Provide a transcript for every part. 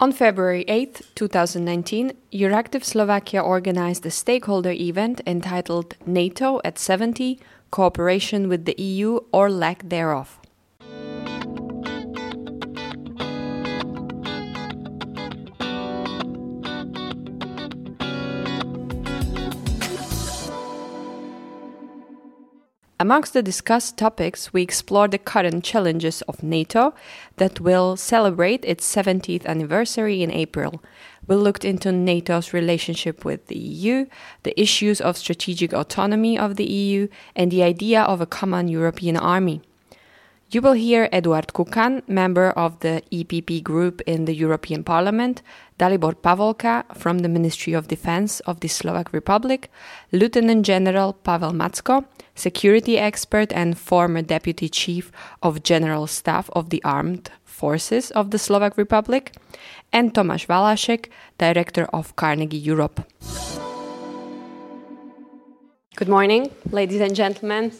On February 8, 2019, Euractiv Slovakia organized a stakeholder event entitled NATO at 70 Cooperation with the EU or Lack thereof. Amongst the discussed topics, we explore the current challenges of NATO that will celebrate its 70th anniversary in April. We looked into NATO's relationship with the EU, the issues of strategic autonomy of the EU, and the idea of a common European army. You will hear Eduard Kukan, member of the EPP group in the European Parliament, Dalibor Pavolka from the Ministry of Defense of the Slovak Republic, Lieutenant General Pavel Macko, security expert and former deputy chief of General Staff of the Armed Forces of the Slovak Republic, and Tomáš Valášek, director of Carnegie Europe. Good morning, ladies and gentlemen.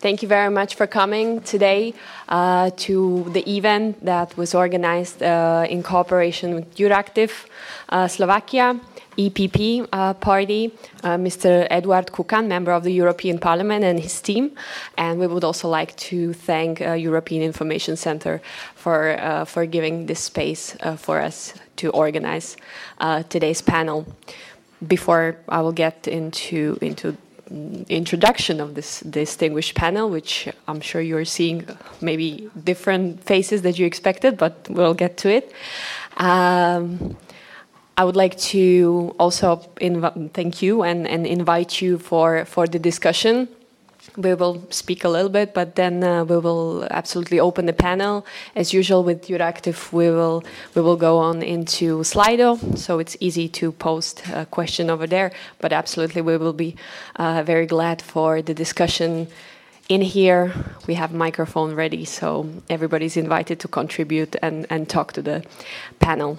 Thank you very much for coming today uh, to the event that was organized uh, in cooperation with Euractiv uh, Slovakia, EPP uh, party, uh, Mr. Eduard Kukan, member of the European Parliament, and his team. And we would also like to thank uh, European Information Center for, for giving this space for us to organize today's panel. Before I will get into, into introduction of this distinguished panel, which I'm sure you're seeing maybe different faces that you expected, but we'll get to it. Um, I would like to also thank you and, and invite you for, for the discussion we will speak a little bit, but then uh, we will absolutely open the panel. As usual with Euractiv, we will we will go on into Slido, so it's easy to post a question over there. But absolutely, we will be uh, very glad for the discussion. In here, we have microphone ready, so everybody's invited to contribute and, and talk to the panel.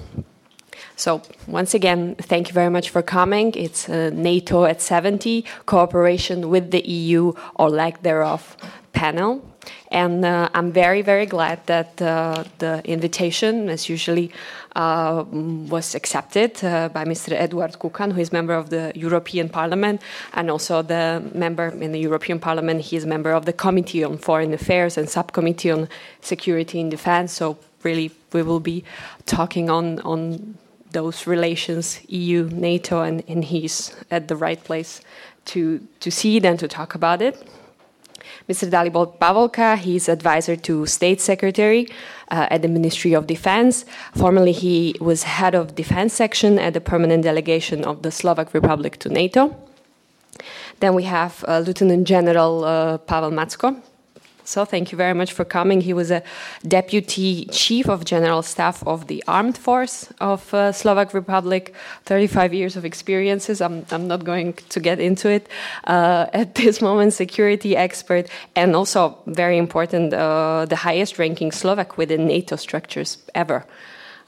So, once again, thank you very much for coming. It's uh, NATO at 70, cooperation with the EU or lack thereof panel. And uh, I'm very, very glad that uh, the invitation, as usually, uh, was accepted uh, by Mr. Eduard Kukan, who is member of the European Parliament, and also the member in the European Parliament. He is member of the Committee on Foreign Affairs and Subcommittee on Security and Defense. So, really, we will be talking on on those relations, EU, NATO, and, and he's at the right place to, to see it and to talk about it. Mr. Dalibor Pavolka, he's advisor to State Secretary uh, at the Ministry of Defense. Formerly, he was head of Defense Section at the Permanent Delegation of the Slovak Republic to NATO. Then we have uh, Lieutenant General uh, Pavel Macko, so thank you very much for coming. He was a deputy chief of general staff of the armed force of uh, Slovak Republic, 35 years of experiences. I'm, I'm not going to get into it uh, at this moment. Security expert and also very important, uh, the highest ranking Slovak within NATO structures ever.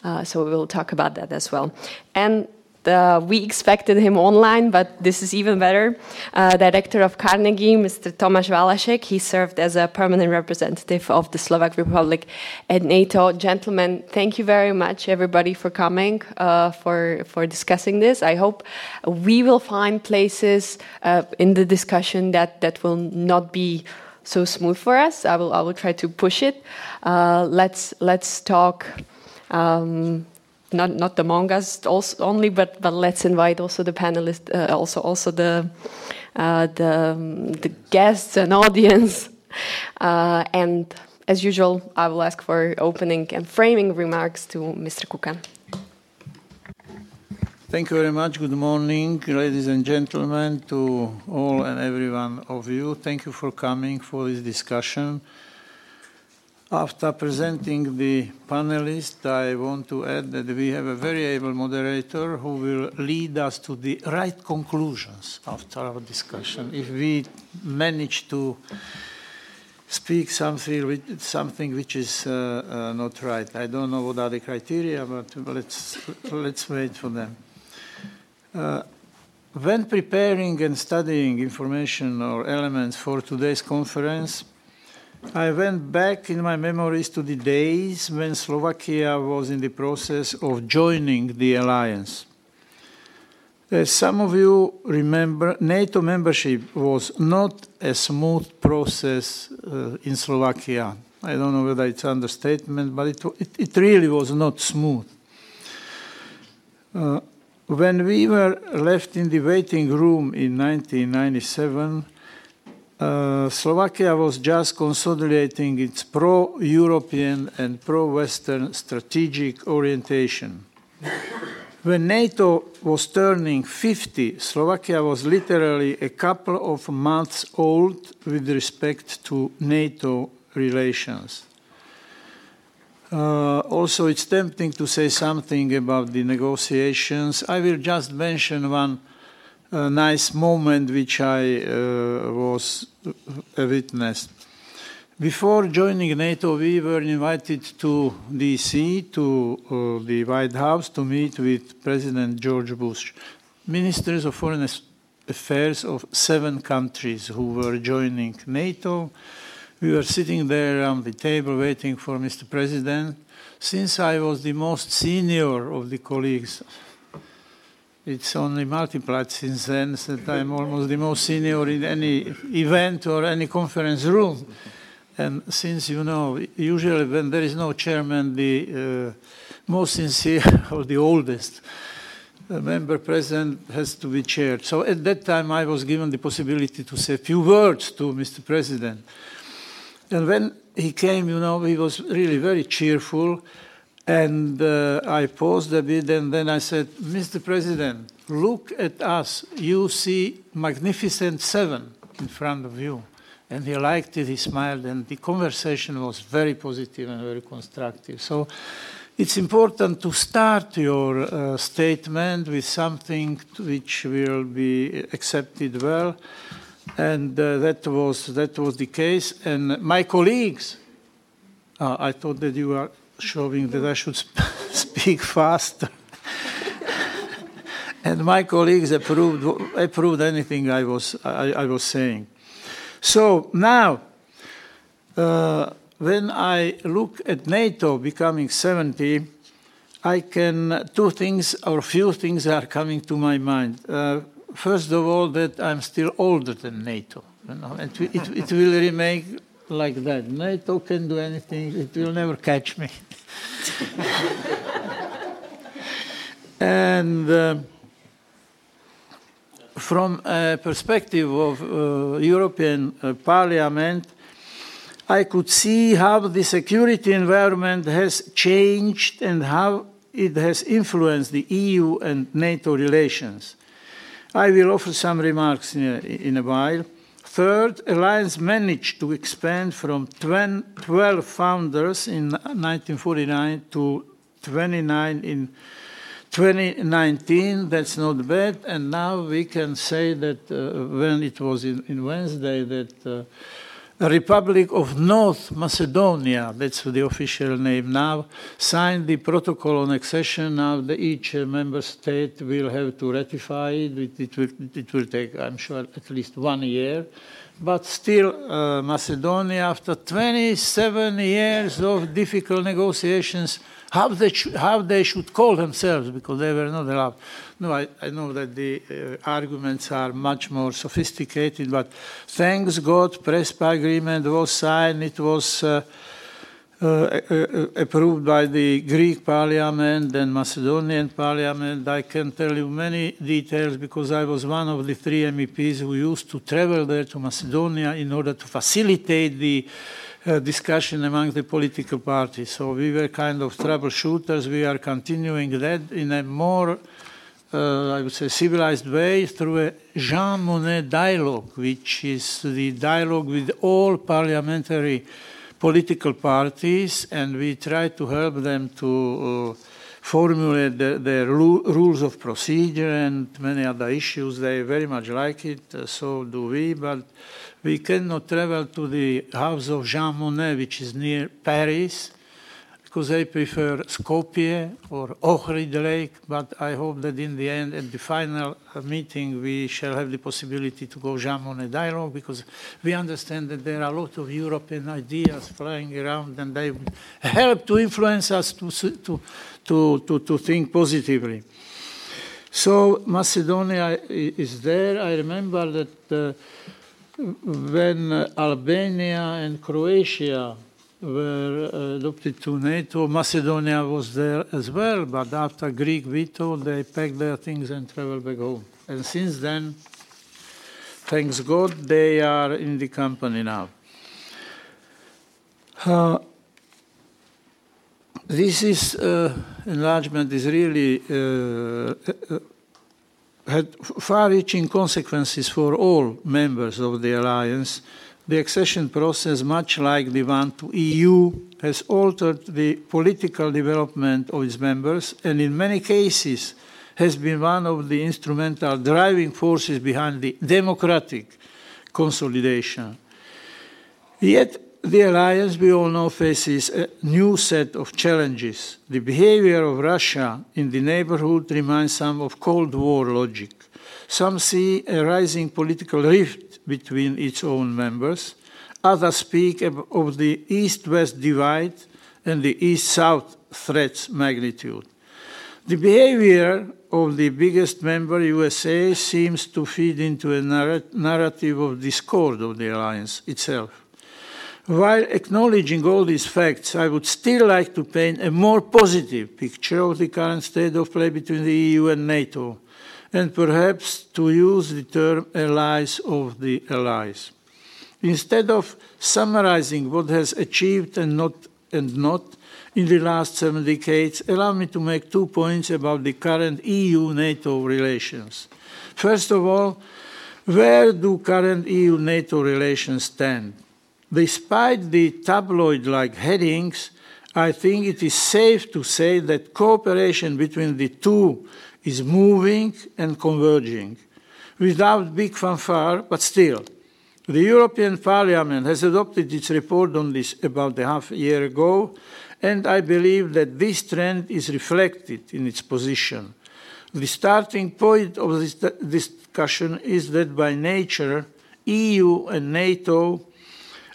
Uh, so we will talk about that as well. And uh, we expected him online, but this is even better. Uh, director of Carnegie, Mr. Tomáš Valášek, he served as a permanent representative of the Slovak Republic at NATO. Gentlemen, thank you very much, everybody, for coming, uh, for, for discussing this. I hope we will find places uh, in the discussion that, that will not be so smooth for us. I will, I will try to push it. Uh, let's, let's talk. Um, not not the mangas also only, but but let's invite also the panelists, uh, also also the uh, the um, the guests and audience. Uh, and as usual, I will ask for opening and framing remarks to Mr. Kukan. Thank you very much. Good morning, ladies and gentlemen, to all and every one of you. Thank you for coming for this discussion. After presenting the panelists, I want to add that we have a very able moderator who will lead us to the right conclusions after our discussion. If we manage to speak something, something which is uh, uh, not right, I don't know what are the criteria, but let's, let's wait for them. Uh, when preparing and studying information or elements for today's conference, I went back in my memories to the days when Slovakia was in the process of joining the alliance. As some of you remember, NATO membership was not a smooth process uh, in Slovakia. I don't know whether it's understatement, but it, it, it really was not smooth. Uh, when we were left in the waiting room in 1997, uh, Slovakia was just consolidating its pro European and pro Western strategic orientation. When NATO was turning 50, Slovakia was literally a couple of months old with respect to NATO relations. Uh, also, it's tempting to say something about the negotiations. I will just mention one uh, nice moment which I uh, was a witness. Before joining NATO, we were invited to DC, to uh, the White House, to meet with President George Bush. Ministers of Foreign Affairs of seven countries who were joining NATO. We were sitting there around the table waiting for Mr. President. Since I was the most senior of the colleagues, it's only multiplied since then that I'm almost the most senior in any event or any conference room. And since you know, usually when there is no chairman, the uh, most sincere or the oldest uh, member present has to be chaired. So at that time, I was given the possibility to say a few words to Mr. President. And when he came, you know, he was really very cheerful. And uh, I paused a bit and then I said, Mr. President, look at us. You see Magnificent Seven in front of you. And he liked it, he smiled, and the conversation was very positive and very constructive. So it's important to start your uh, statement with something which will be accepted well. And uh, that, was, that was the case. And my colleagues, uh, I thought that you were showing that I should sp speak faster. and my colleagues approved, approved anything I was, I, I was saying. So now, uh, when I look at NATO becoming 70, I can, two things or few things are coming to my mind. Uh, first of all, that I'm still older than NATO. You know, it, it, it will remain like that. NATO can do anything, it will never catch me. And uh, from a perspective of uh, European uh, Parliament, I could see how the security environment has changed and how it has influenced the EU and NATO relations. I will offer some remarks in a, in a while. Third, Alliance managed to expand from 12 founders in 1949 to 29 in 2019, that's not bad. And now we can say that uh, when it was in, Wednesday, that uh, Republic of North Macedonia, that's the official name now, signed the protocol on accession. Now each uh, member state will have to ratify. It, it, will, it will take, I'm sure, at least one year. But still, uh, Macedonia, after 27 years of difficult negotiations, how they, how they should call themselves because they were not allowed. No, I, I know that the uh, arguments are much more sophisticated, but thanks God, Prespa agreement was signed. It was uh, uh, uh, approved by the Greek parliament and Macedonian parliament. I can tell you many details because I was one of the three MEPs who used to travel there to Macedonia in order to facilitate the uh, discussion among the political parties. So we were kind of troubleshooters. We are continuing that in a more, uh, I would say, civilized way through a Jean Monnet dialogue, which is the dialogue with all parliamentary political parties, and we try to help them to uh, formulate the, the rules of procedure and many other issues. They very much like it, uh, so do we, but we cannot travel to the house of Jean Monnet, which is near Paris, because I prefer Skopje or Ohrid Lake, but I hope that in the end, at the final meeting, we shall have the possibility to go Jean Monnet dialogue because we understand that there are a lot of European ideas flying around and they help to influence us to, to, to, to, to think positively. So Macedonia is there. I remember that uh, when Albania and Croatia were uh, adopted to NATO. Macedonia was there as well, but after Greek veto, they packed their things and traveled back home. And since then, thanks God, they are in the company now. Uh, this is uh, enlargement is really uh, uh, had far-reaching consequences for all members of the alliance the accession process, much like the one to EU, has altered the political development of its members and in many cases has been one of the instrumental driving forces behind the democratic consolidation. Yet the alliance, we all know, faces a new set of challenges. The behavior of Russia in the neighborhood reminds some of Cold War logic. Some see a rising political rift between its own members. Others speak of the East West divide and the East South threat's magnitude. The behavior of the biggest member, USA, seems to feed into a narrative of discord of the alliance itself. While acknowledging all these facts, I would still like to paint a more positive picture of the current state of play between the EU and NATO and perhaps to use the term allies of the allies. Instead of summarizing what has achieved and not, and not in the last seven decades, allow me to make two points about the current EU NATO relations. First of all, where do current EU NATO relations stand? Despite the tabloid like headings, I think it is safe to say that cooperation between the two is moving and converging without big fanfare, but still. The European Parliament has adopted its report on this about a half year ago, and I believe that this trend is reflected in its position. The starting point of this discussion is that by nature, EU and NATO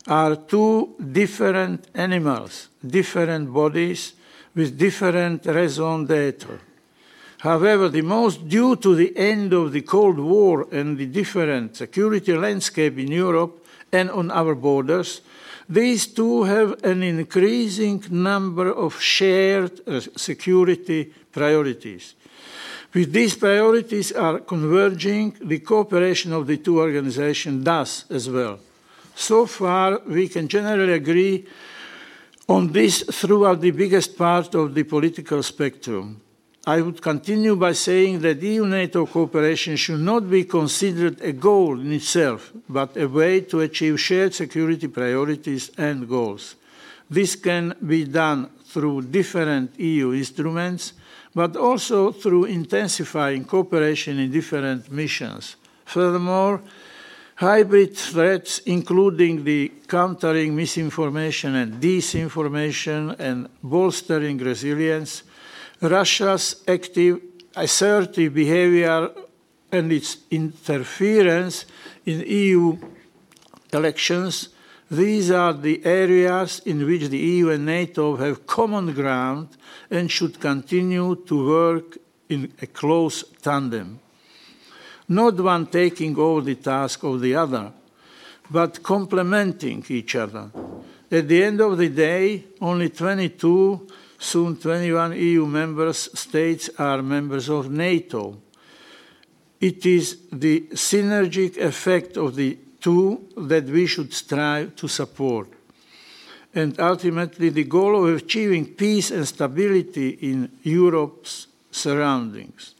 are two different animals, different bodies with different raison d'etre. However, the most due to the end of the Cold War and the different security landscape in Europe and on our borders, these two have an increasing number of shared uh, security priorities. With these priorities are converging, the cooperation of the two organizations does as well. So far, we can generally agree on this throughout the biggest part of the political spectrum. I would continue by saying that EU-NATO cooperation should not be considered a goal in itself, but a way to achieve shared security priorities and goals. This can be done through different EU instruments, but also through intensifying cooperation in different missions. Furthermore, hybrid threats, including the countering misinformation and disinformation and bolstering resilience, Russia's active, assertive behavior and its interference in EU elections, these are the areas in which the EU and NATO have common ground and should continue to work in a close tandem. Not one taking over the task of the other, but complementing each other. At the end of the day, only 22 Soon 21 EU member states are members of NATO. It is the synergic effect of the two that we should strive to support. And ultimately, the goal of achieving peace and stability in Europe's surroundings.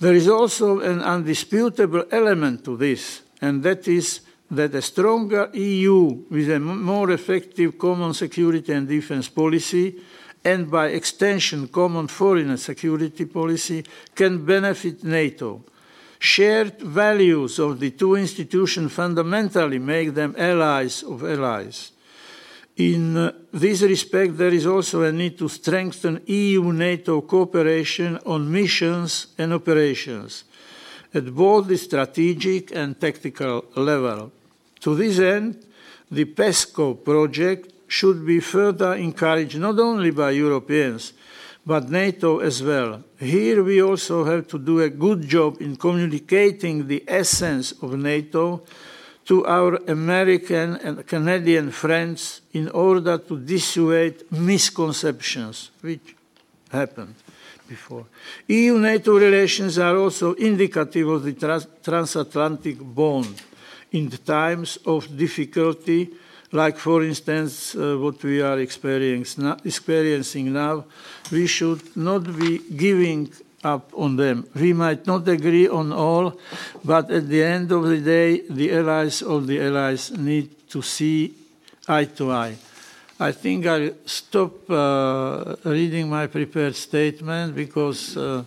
There is also an undisputable element to this, and that is that a stronger EU with a more effective common security and defense policy and by extension common foreign and security policy can benefit NATO. Shared values of the two institutions fundamentally make them allies of allies. In this respect, there is also a need to strengthen EU-NATO cooperation on missions and operations at both the strategic and tactical level. To this end, the PESCO project should be further encouraged not only by Europeans, but NATO as well. Here we also have to do a good job in communicating the essence of NATO to our American and Canadian friends in order to dissuade misconceptions, which happened before. EU NATO relations are also indicative of the trans transatlantic bond in times of difficulty, like, for instance, uh, what we are experiencing now. We should not be giving up on them. We might not agree on all, but at the end of the day, the allies of the allies need to see eye to eye. I think I'll stop uh, reading my prepared statement because uh,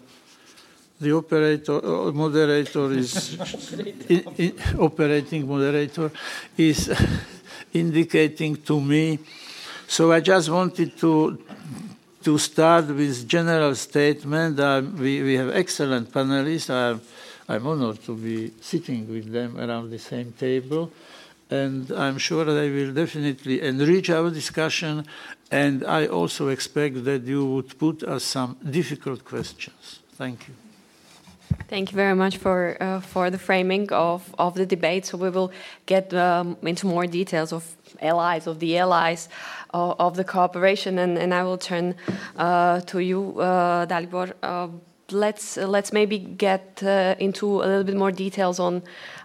the operator, uh, moderator is in, in, operating moderator is indicating to me. So I just wanted to to start with general statement. Uh, we, we have excellent panelists. I'm, I'm honored to be sitting with them around the same table. And I'm sure they will definitely enrich our discussion. And I also expect that you would put us some difficult questions. Thank you. Thank you very much for uh, for the framing of, of the debate. So we will get um, into more details of allies, of the allies, uh, of the cooperation, and, and I will turn uh, to you, uh, Dalibor. Uh, let's let's maybe get uh, into a little bit more details on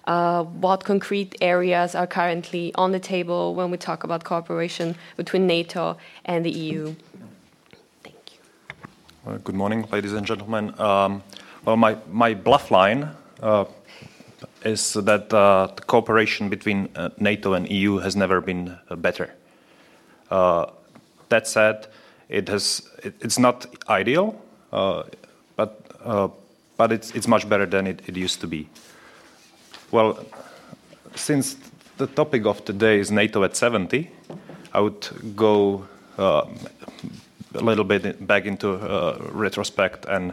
uh, what concrete areas are currently on the table when we talk about cooperation between NATO and the EU. Thank you. good morning, ladies and gentlemen. Um, well, my, my bluff line is that uh, the cooperation between uh, NATO and EU has never been uh, better. Uh, that said, it has it, it's not ideal, uh, but but it's it's much better than it, it used to be. Well, since the topic of today is NATO at 70, I would go a little bit back into retrospect and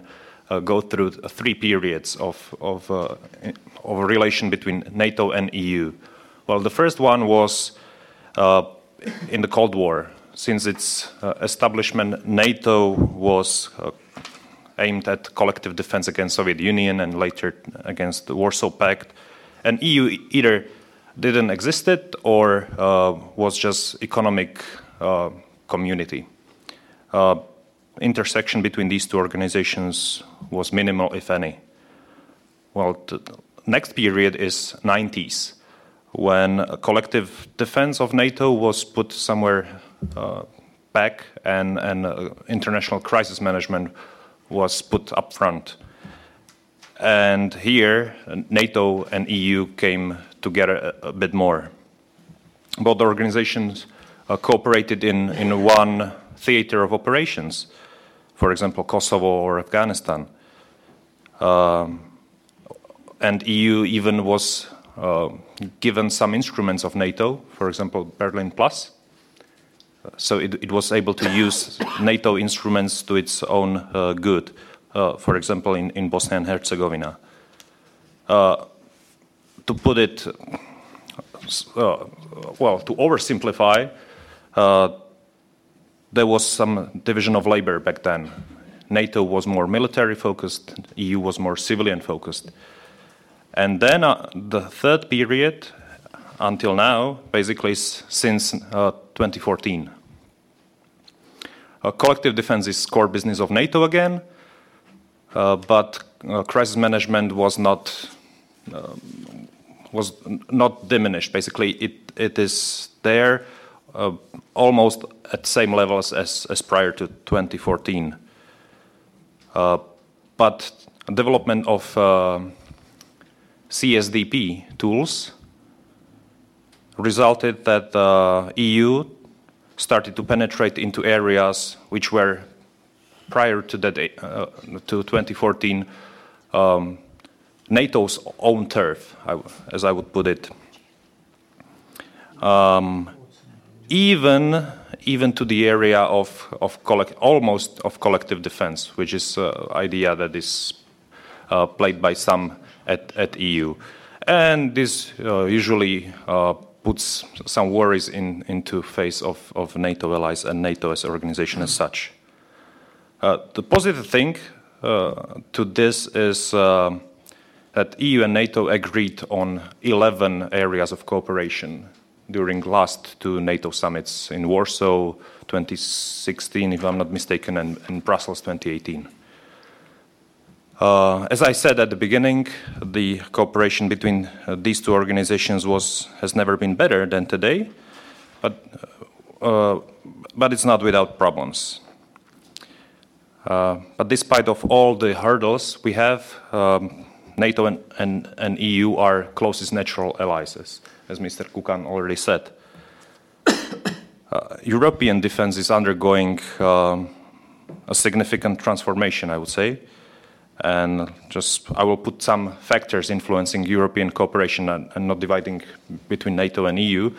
go through three periods of, of, of a relation between NATO and EU. Well, the first one was uh, in the Cold War. Since its uh, establishment, NATO was uh, aimed at collective defense against Soviet Union and later against the Warsaw Pact. And EU either didn't exist it or uh, was just economic community intersection between these two organizations was minimal, if any. Well, next period is 90s, when collective defense of NATO was put somewhere uh, back and, and uh, international crisis management was put up front. And here, NATO and EU came together a, a bit more. Both organizations uh, cooperated in, in one theater of operations for example, Kosovo or Afghanistan. Um, and EU even was uh, given some instruments of NATO, for example, Berlin Plus. So it, it was able to use NATO instruments to its own uh, good, uh, for example, in, in Bosnia and Herzegovina. Uh, to put it, uh, well, to oversimplify, uh, there was some division of labor back then. NATO was more military focused, EU was more civilian focused. And then uh, the third period until now, basically since uh, 2014. Uh, collective defense is core business of NATO again, uh, but uh, crisis management was not um, was not diminished. Basically, it it is there uh, almost at same levels as, as prior to 2014. Uh, but development of CSDP tools resulted that the EU started to penetrate into areas which were prior to that uh, to 2014 um, NATO's own turf, as I would put it. Um, even even to the area of, of collect, almost of collective defense, which is uh, idea that is uh, played by some at, at EU. And this uh, usually uh, puts some worries in, into face of, of NATO allies and NATO as an organization as such. Uh, the positive thing to this is that EU and NATO agreed on 11 areas of cooperation during last two NATO summits in Warsaw 2016, if I'm not mistaken, and, and Brussels 2018. Uh, as I said at the beginning, the cooperation between uh, these two organizations was, has never been better than today, but, uh, but it's not without problems. Uh, but despite of all the hurdles we have, um, NATO and, and, and, EU are closest natural allies, as, Mr. Kukan already said. Uh, European defense is undergoing um, a significant transformation, I would say. And just I will put some factors influencing European cooperation and, and not dividing between NATO and EU.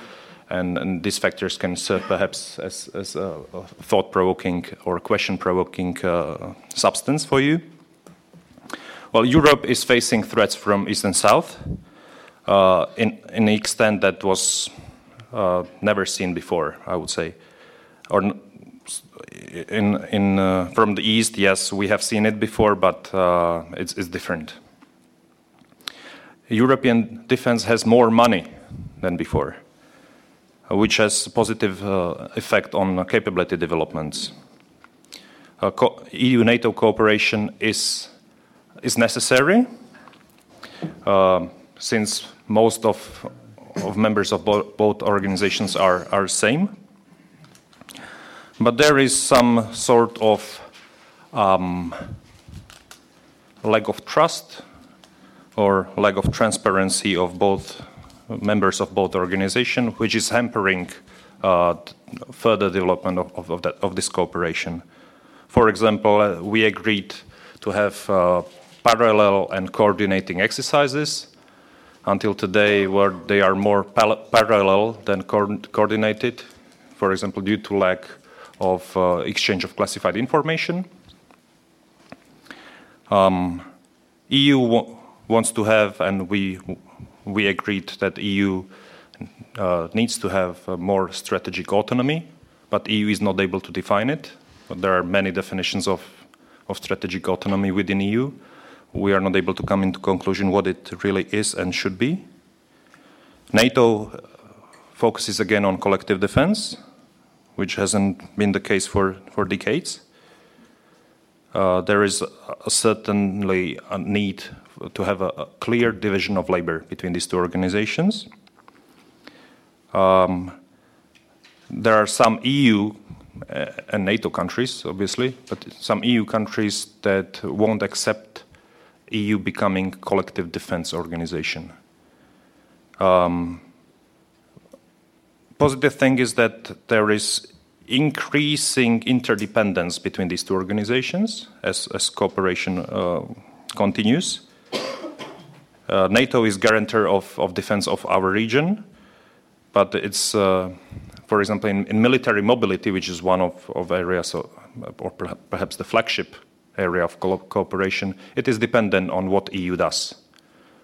And, and, these factors can serve perhaps as, as a, thought provoking or question provoking uh, substance for you. Well, Europe is facing threats from east and south uh, in, in an extent that was uh, never seen before, I would say. Or in, in, uh, from the east, yes, we have seen it before, but uh, it's, it's different. European defense has more money than before, which has a positive uh, effect on capability developments. Uh, EU-NATO cooperation is, is necessary uh, since most of, of members of bo both organizations are, are same but there is some sort of um, lack of trust or lack of transparency of both members of both organizations, which is hampering uh, further development of, of, that, of, this cooperation. For example, uh, we agreed to have uh, parallel and coordinating exercises until today where they are more parallel than co coordinated, for example, due to lack of uh, exchange of classified information. Um, EU wants to have, and we we agreed that EU uh, needs to have more strategic autonomy, but EU is not able to define it. But there are many definitions of of strategic autonomy within EU. We are not able to come into conclusion what it really is and should be. NATO focuses again on collective defense, which hasn't been the case for, for decades. Uh, there is a, certainly a need to have a, a, clear division of labor between these two organizations. Um, there are some EU uh, and NATO countries, obviously, but some EU countries that won't accept EU becoming collective defense organization. Um, positive thing is that there is increasing interdependence between these two organizations as, as cooperation uh, continues. Uh, NATO is guarantor of, of defense of our region, but it's, uh, for example, in, in, military mobility, which is one of, of areas, of, or perhaps the flagship area of co cooperation, it is dependent on what EU does,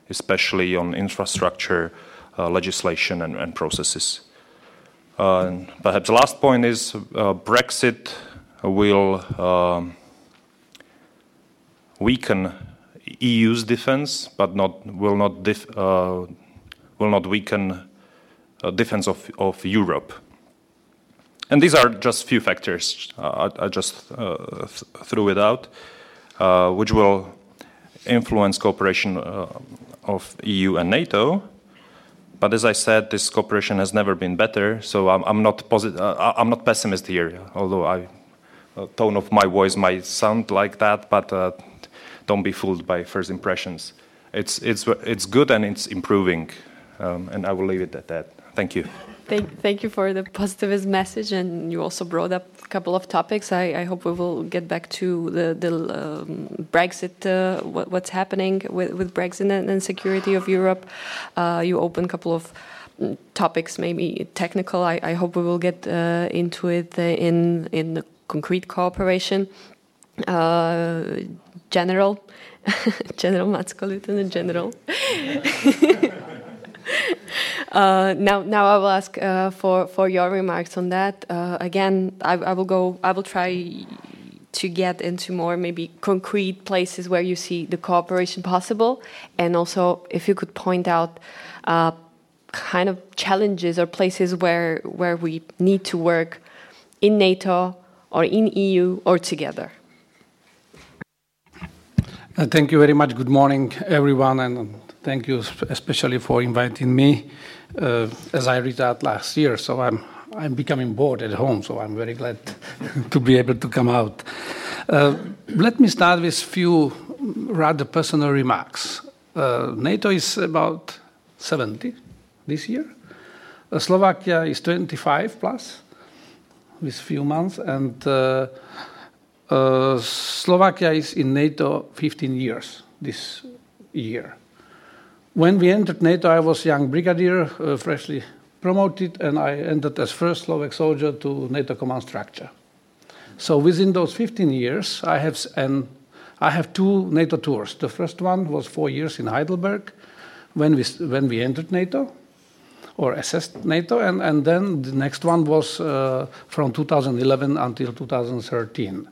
especially on infrastructure, uh, legislation, and, and processes. Uh, perhaps the last point is uh, Brexit will um, weaken EU's defense, but not will not dif, uh, will not weaken uh, defense of, Europe. And these are just few factors. I, just th threw it out, which will influence cooperation of EU and NATO. But as I said, this cooperation has never been better. So I'm, I'm not posit- uh, I'm not pessimist here, although I, the tone of my voice might sound like that. But uh, don't be fooled by first impressions. It's it's it's good and it's improving, um, and I will leave it at that. Thank you. Thank, thank you for the positivist message, and you also brought up couple of topics. I, I hope we will get back to the, the um, Brexit, uh, what, what's happening with, with Brexit and, and, security of Europe. Uh, you opened a couple of topics, maybe technical. I, I hope we will get uh, into it uh, in in concrete cooperation. Uh, general, General Mats Lieutenant General. Uh, now, now I will ask uh, for for your remarks on that. Uh, again, I, I, will go. I will try to get into more maybe concrete places where you see the cooperation possible, and also if you could point out uh, kind of challenges or places where where we need to work in NATO or in EU or together. Uh, thank you very much. Good morning, everyone, and thank you especially for inviting me uh, as I retired last year, so I'm I'm becoming bored at home, so I'm very glad to be able to come out. Uh, let me start with a few rather personal remarks. Uh, NATO is about 70 this year. Uh, Slovakia is 25 plus with few months, and uh, uh, Slovakia is in NATO 15 years this year. When we entered NATO, I was young brigadier, uh, freshly promoted, and I entered as first Slovak soldier to NATO command structure. So within those 15 years, I have and I have two NATO tours. The first one was four years in Heidelberg, when we when we entered NATO, or assessed NATO, and, and then the next one was uh, from 2011 until 2013.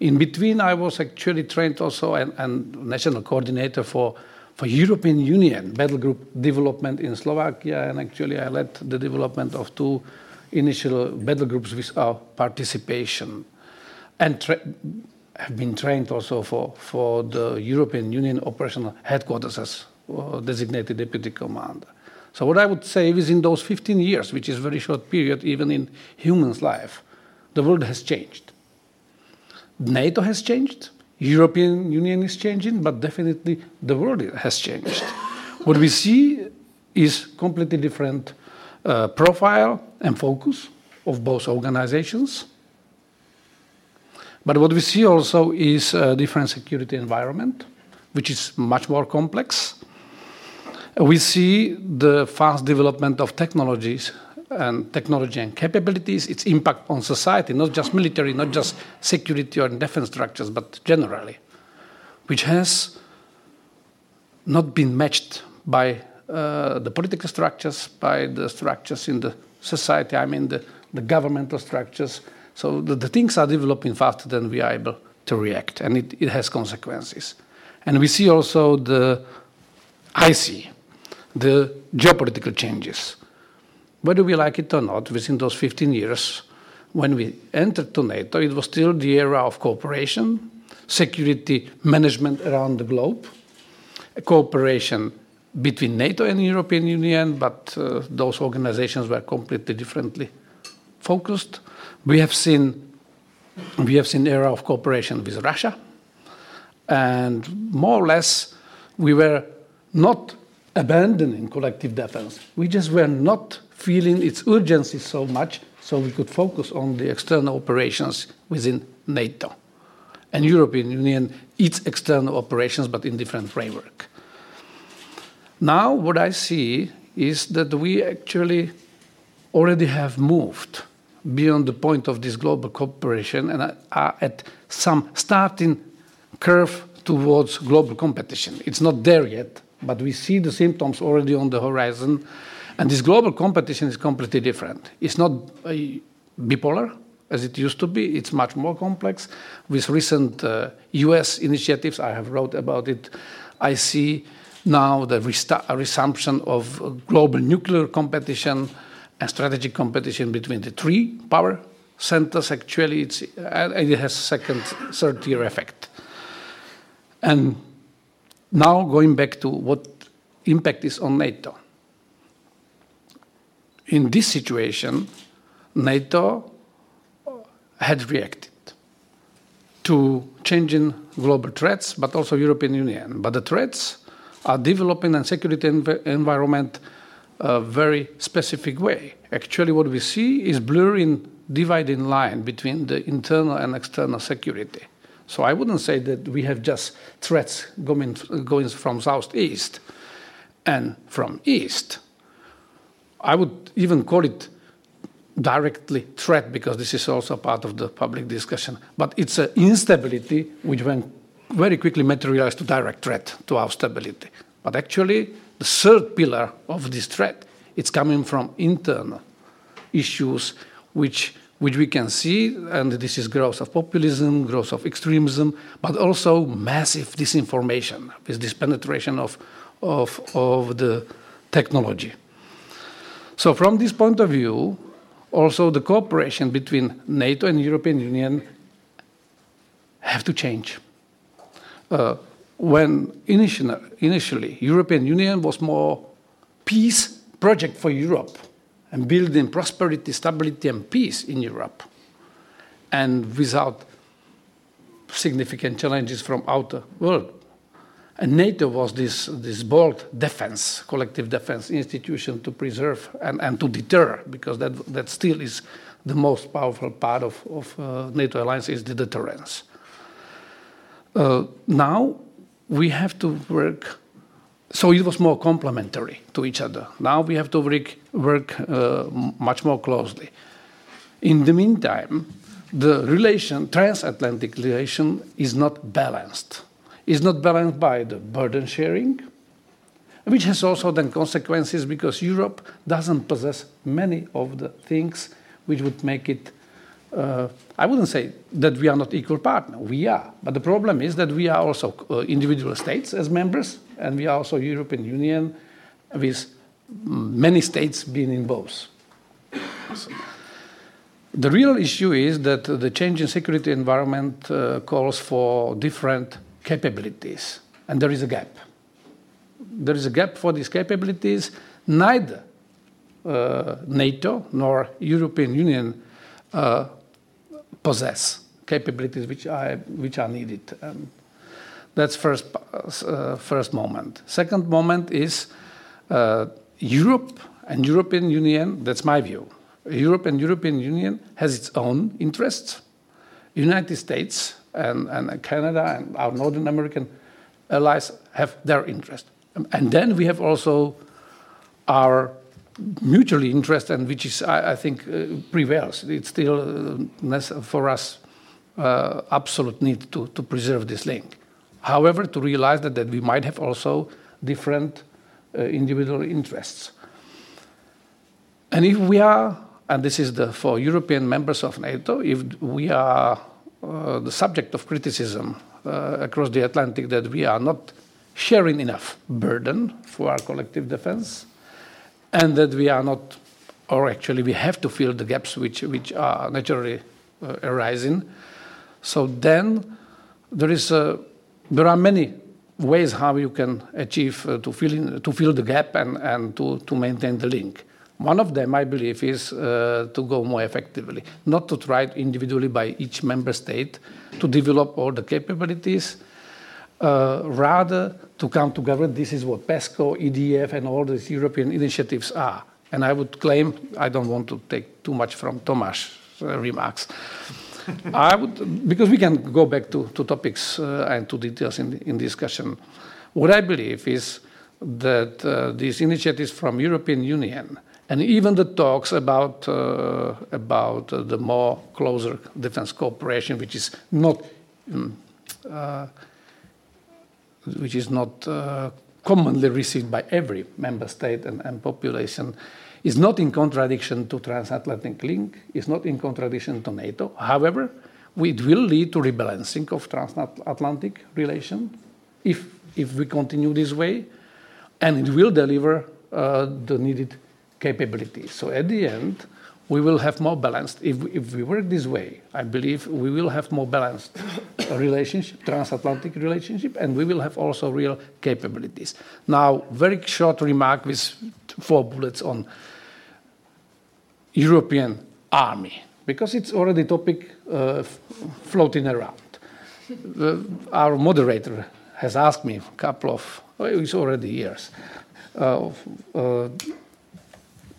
In between, I was actually trained also and, and national coordinator for for European Union battle group development in Slovakia, and actually I led the development of two initial battle groups with our participation, and have been trained also for, for the European Union operational headquarters as uh, designated deputy commander. So what I would say within those 15 years, which is a very short period even in human's life, the world has changed. NATO has changed, European Union is changing, but definitely the world has changed. what we see is completely different uh, profile and focus of both organizations. But what we see also is a different security environment, which is much more complex. We see the fast development of technologies and technology and capabilities, its impact on society, not just military, not just security or defense structures, but generally, which has not been matched by uh, the political structures, by the structures in the society, I mean the, the governmental structures. So the, the, things are developing faster than we are able to react, and it, it has consequences. And we see also the, I see, the geopolitical changes whether we like it or not, within those 15 years, when we entered to NATO, it was still the era of cooperation, security management around the globe, cooperation between NATO and the European Union, but uh, those organizations were completely differently focused. We have seen we have seen era of cooperation with Russia, and more or less we were not abandoning collective defense. We just were not feeling its urgency so much so we could focus on the external operations within NATO and European Union its external operations but in different framework. Now what I see is that we actually already have moved beyond the point of this global cooperation and are at some starting curve towards global competition. It's not there yet, but we see the symptoms already on the horizon and this global competition is completely different. It's not bipolar as it used to be. It's much more complex. With recent uh, U.S. initiatives, I have wrote about it. I see now the resumption of global nuclear competition and strategic competition between the three power centers. Actually, it's, uh, it has second, third tier effect. And now going back to what impact is on NATO in this situation, NATO had reacted to changing global threats, but also European Union. But the threats are developing a security env environment a very specific way. Actually, what we see is blurring, dividing line between the internal and external security. So I wouldn't say that we have just threats going, going from southeast and from east I would even call it directly threat because this is also part of the public discussion. But it's an instability which when very quickly materialized to direct threat to our stability. But actually, the third pillar of this threat, it's coming from internal issues which which we can see, and this is growth of populism, growth of extremism, but also massive disinformation with this penetration of, of, of the technology. So from this point of view, also the cooperation between NATO and European Union have to change. Uh, when initially, initially European Union was more peace project for Europe, and building prosperity, stability, and peace in Europe, and without significant challenges from outer world. And NATO was this, this bold defense, collective defense institution to preserve and, and to deter, because that, that still is the most powerful part of, of uh, NATO alliance is the deterrence. Uh, now we have to work so it was more complementary to each other. Now we have to work, work uh, much more closely. In the meantime, the relation, transatlantic relation, is not balanced. It's not balanced by the burden sharing, which has also then consequences because Europe doesn't possess many of the things which would make it uh, I wouldn't say that we are not equal partner. We are, but the problem is that we are also uh, individual states as members, and we are also European Union with many states being in both. So the real issue is that the change in security environment uh, calls for different capabilities, and there is a gap. There is a gap for these capabilities. Neither uh, NATO nor European Union uh, possess capabilities which are, which are needed. Um, that's first, uh, first moment. Second moment is uh, Europe and European Union, that's my view. Europe and European Union has its own interests. United States and, and Canada and our Northern American allies have their interest. And then we have also our mutually interest and which is, I, I think, uh, prevails. It's still uh, for us uh, absolute need to, to preserve this link. However, to realize that, that we might have also different uh, individual interests. And if we are, and this is the, for European members of NATO, if we are the subject of criticism uh, across the Atlantic that we are not sharing enough burden for our collective defense, and that we are not, or actually we have to fill the gaps which, which are naturally uh, arising. So then there is a, there are many ways how you can achieve uh, to, fill in, to fill the gap and, and to, to maintain the link. One of them, I believe, is uh, to go more effectively, not to try individually by each member state to develop all the capabilities, uh, rather to come together. This is what PESCO, EDF, and all these European initiatives are. And I would claim, I don't want to take too much from Tomáš's uh, remarks. I would, because we can go back to, to topics uh, and to details in, in discussion. What I believe is that uh, these initiatives from European Union and even the talks about uh, about the more closer defense cooperation, which is not um, which is not uh, commonly received by every member state and, and, population, is not in contradiction to transatlantic link, is not in contradiction to NATO. However, it will lead to rebalancing of transatlantic relation if, if we continue this way, and it will deliver uh, the needed capabilities. So at the end, we will have more balanced. If, if we work this way, I believe we will have more balanced relationship, transatlantic relationship, and we will have also real capabilities. Now, very short remark with four bullets on European army, because it's already topic uh, floating around. Our moderator has asked me a couple of, oh, it's already years, uh, uh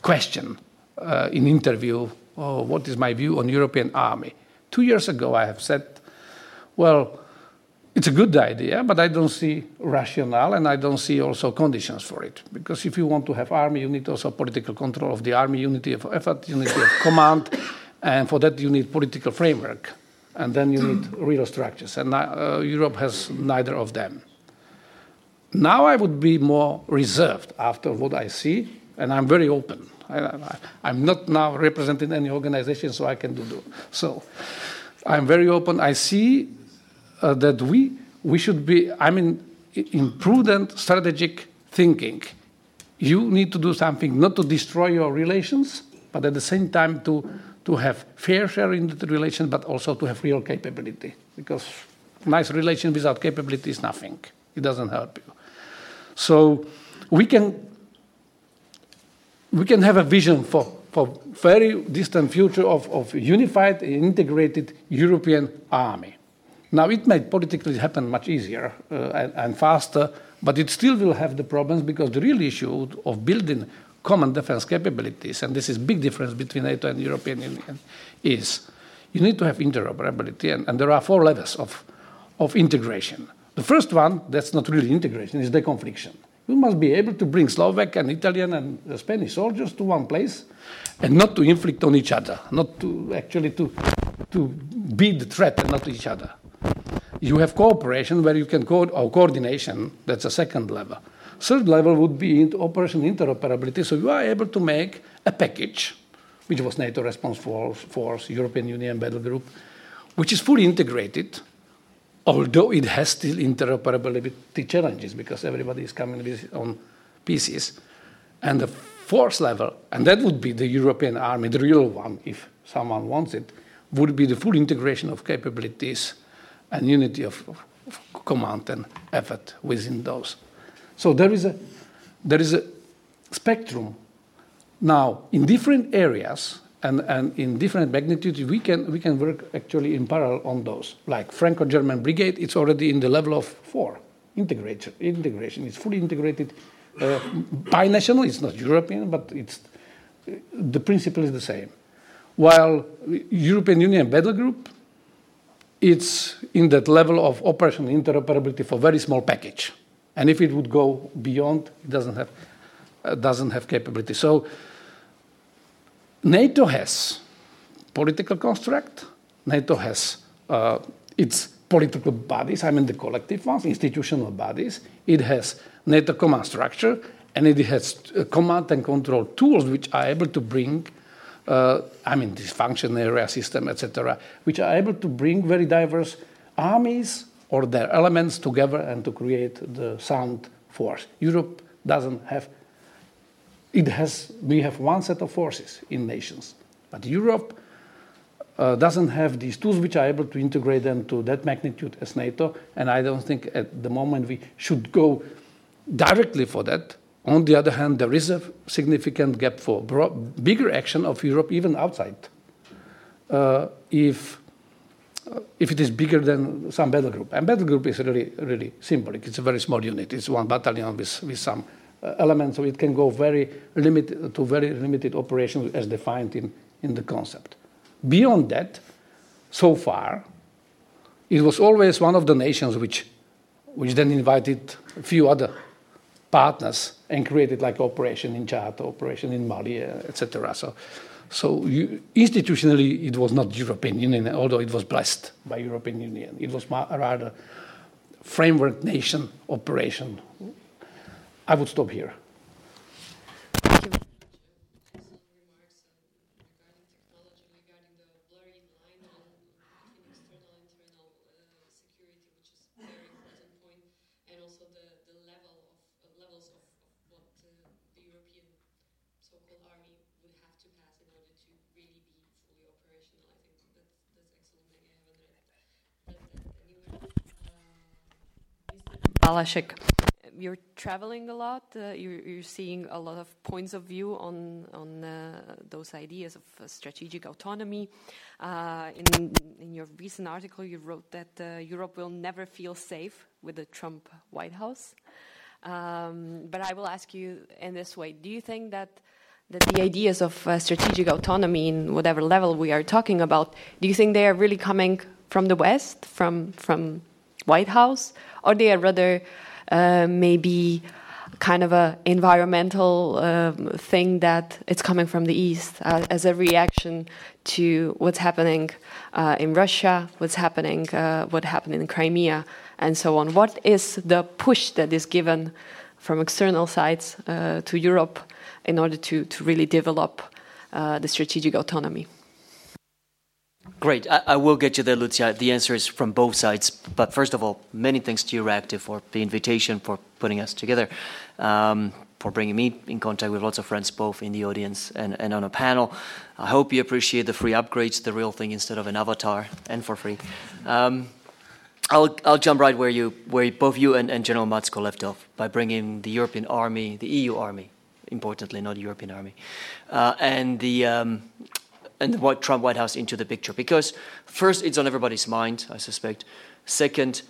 question uh, in interview, oh, what is my view on European army? Two years ago, I have said, well, it's a good idea, but I don't see rationale and I don't see also conditions for it. Because if you want to have army, you need also political control of the army, unity of effort, unity of command, and for that you need political framework. And then you need real structures. And uh, Europe has neither of them. Now I would be more reserved after what I see, and I'm very open. I, am not now representing any organization, so I can do so. I'm very open. I see uh, that we we should be. I mean, in prudent strategic thinking, you need to do something not to destroy your relations, but at the same time to to have fair share in the relation, but also to have real capability. Because nice relation without capability is nothing. It doesn't help you. So we can we can have a vision for for very distant future of, of unified and integrated European army. Now it may politically happen much easier uh, and, and faster, but it still will have the problems because the real issue of building common defense capabilities, and this is big difference between NATO and European Union, is you need to have interoperability, and, and there are four levels of, of integration. The first one, that's not really integration, is deconfliction. You must be able to bring Slovak and Italian and Spanish soldiers to one place and not to inflict on each other, not to actually to, to be the threat and not to each other. You have cooperation where you can co- or coordination, that's a second level. Third level would be into operation interoperability. So you are able to make a package, which was NATO Response Force, Force European Union Battle Group, which is fully integrated, although it has still interoperability challenges because everybody is coming with its pieces. And the fourth level, and that would be the European army, the real one, if someone wants it, would be the full integration of capabilities and unity of, of, of command and effort within those. So there is a, there is a spectrum. Now, in different areas and, and in different magnitudes, we can, we can work actually in parallel on those. Like Franco-German brigade, it's already in the level of four. Integration, integration. It's fully integrated. Uh, binational, it's not European, but it's, the principle is the same. While European Union battle group, it's in that level of operational interoperability for very small package. And if it would go beyond, it doesn't have, uh, doesn't have capability. So NATO has political construct. NATO has uh, its political bodies, I mean the collective ones, institutional bodies. It has NATO command structure, and it has uh, command and control tools which are able to bring, uh, I mean, this function area system, etc., which are able to bring very diverse armies or their elements together and to create the sound force. Europe doesn't have, it has, we have one set of forces in nations, but Europe uh, doesn't have these tools which are able to integrate them to that magnitude as NATO, and I don't think at the moment we should go directly for that. On the other hand, there is a significant gap for bigger action of Europe even outside. Uh, if if it is bigger than some battle group. And battle group is really, really symbolic. It's a very small unit. It's one battalion with, with some uh, elements, so it can go very limited to very limited operations as defined in, in the concept. Beyond that, so far, it was always one of the nations which, which then invited a few other partners and created like operation in Chad, operation in Mali, uh, etc. So so you, institutionally, it was not European Union, although it was blessed by European Union. It was rather framework nation operation. I would stop here. Valášek. You're traveling a lot. Uh, you're, you're, seeing a lot of points of view on on uh, those ideas of uh, strategic autonomy. Uh, in in your recent article, you wrote that uh, Europe will never feel safe with the Trump White House. Um, but I will ask you in this way: Do you think that that the ideas of strategic autonomy in whatever level we are talking about, do you think they are really coming from the West, from from White House, or they are rather uh, maybe kind of a environmental um, thing that it's coming from the east uh, as a reaction to what's happening uh, in Russia, what's happening, uh, what happened in Crimea, and so on. What is the push that is given from external sides uh, to Europe in order to, to really develop uh, the strategic autonomy? Great. I, I, will get you there, Lucia. The answer is from both sides. But first of all, many thanks to Euractiv for the invitation, for putting us together, um, for bringing me in contact with lots of friends, both in the audience and, and on a panel. I hope you appreciate the free upgrades, the real thing instead of an avatar, and for free. Um, I'll, I'll jump right where you, where both you and, and General Macko left off by bringing the European Army, the EU Army, importantly, not the European Army, uh, and the um, and the Trump White House into the picture. Because first, it's on everybody's mind, I suspect. Second,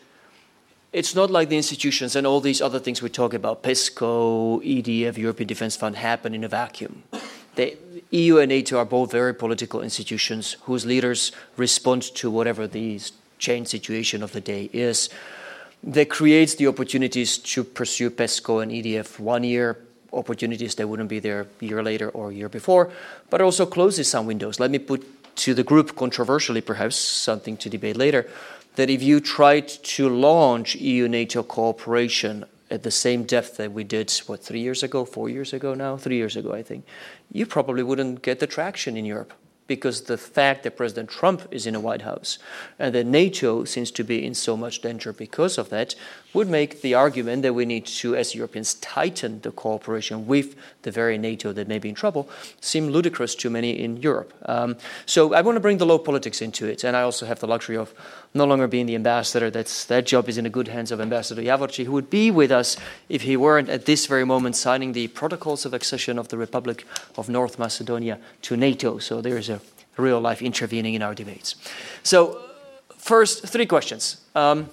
it's not like the institutions and all these other things we talk about, PESCO, EDF, European Defence Fund, happen in a vacuum. The EU and NATO are both very political institutions whose leaders respond to whatever the change situation of the day is. That creates the opportunities to pursue PESCO and EDF one year, opportunities that wouldn't be there a year later or a year before, but also closes some windows. Let me put to the group, controversially perhaps, something to debate later, that if you tried to launch EU NATO cooperation at the same depth that we did, what, three years ago, four years ago now? Three years ago, I think, you probably wouldn't get the traction in Europe because the fact that President Trump is in the White House and that NATO seems to be in so much danger because of that would make the argument that we need to, as Europeans, tighten the cooperation with the very NATO that may be in trouble seem ludicrous to many in Europe. Um, so I want to bring the low politics into it, and I also have the luxury of no longer being the ambassador. That's, that job is in the good hands of Ambassador Javorčík, who would be with us if he weren't at this very moment signing the protocols of accession of the Republic of North Macedonia to NATO. So there is a real life intervening in our debates. So, first, three questions. Um,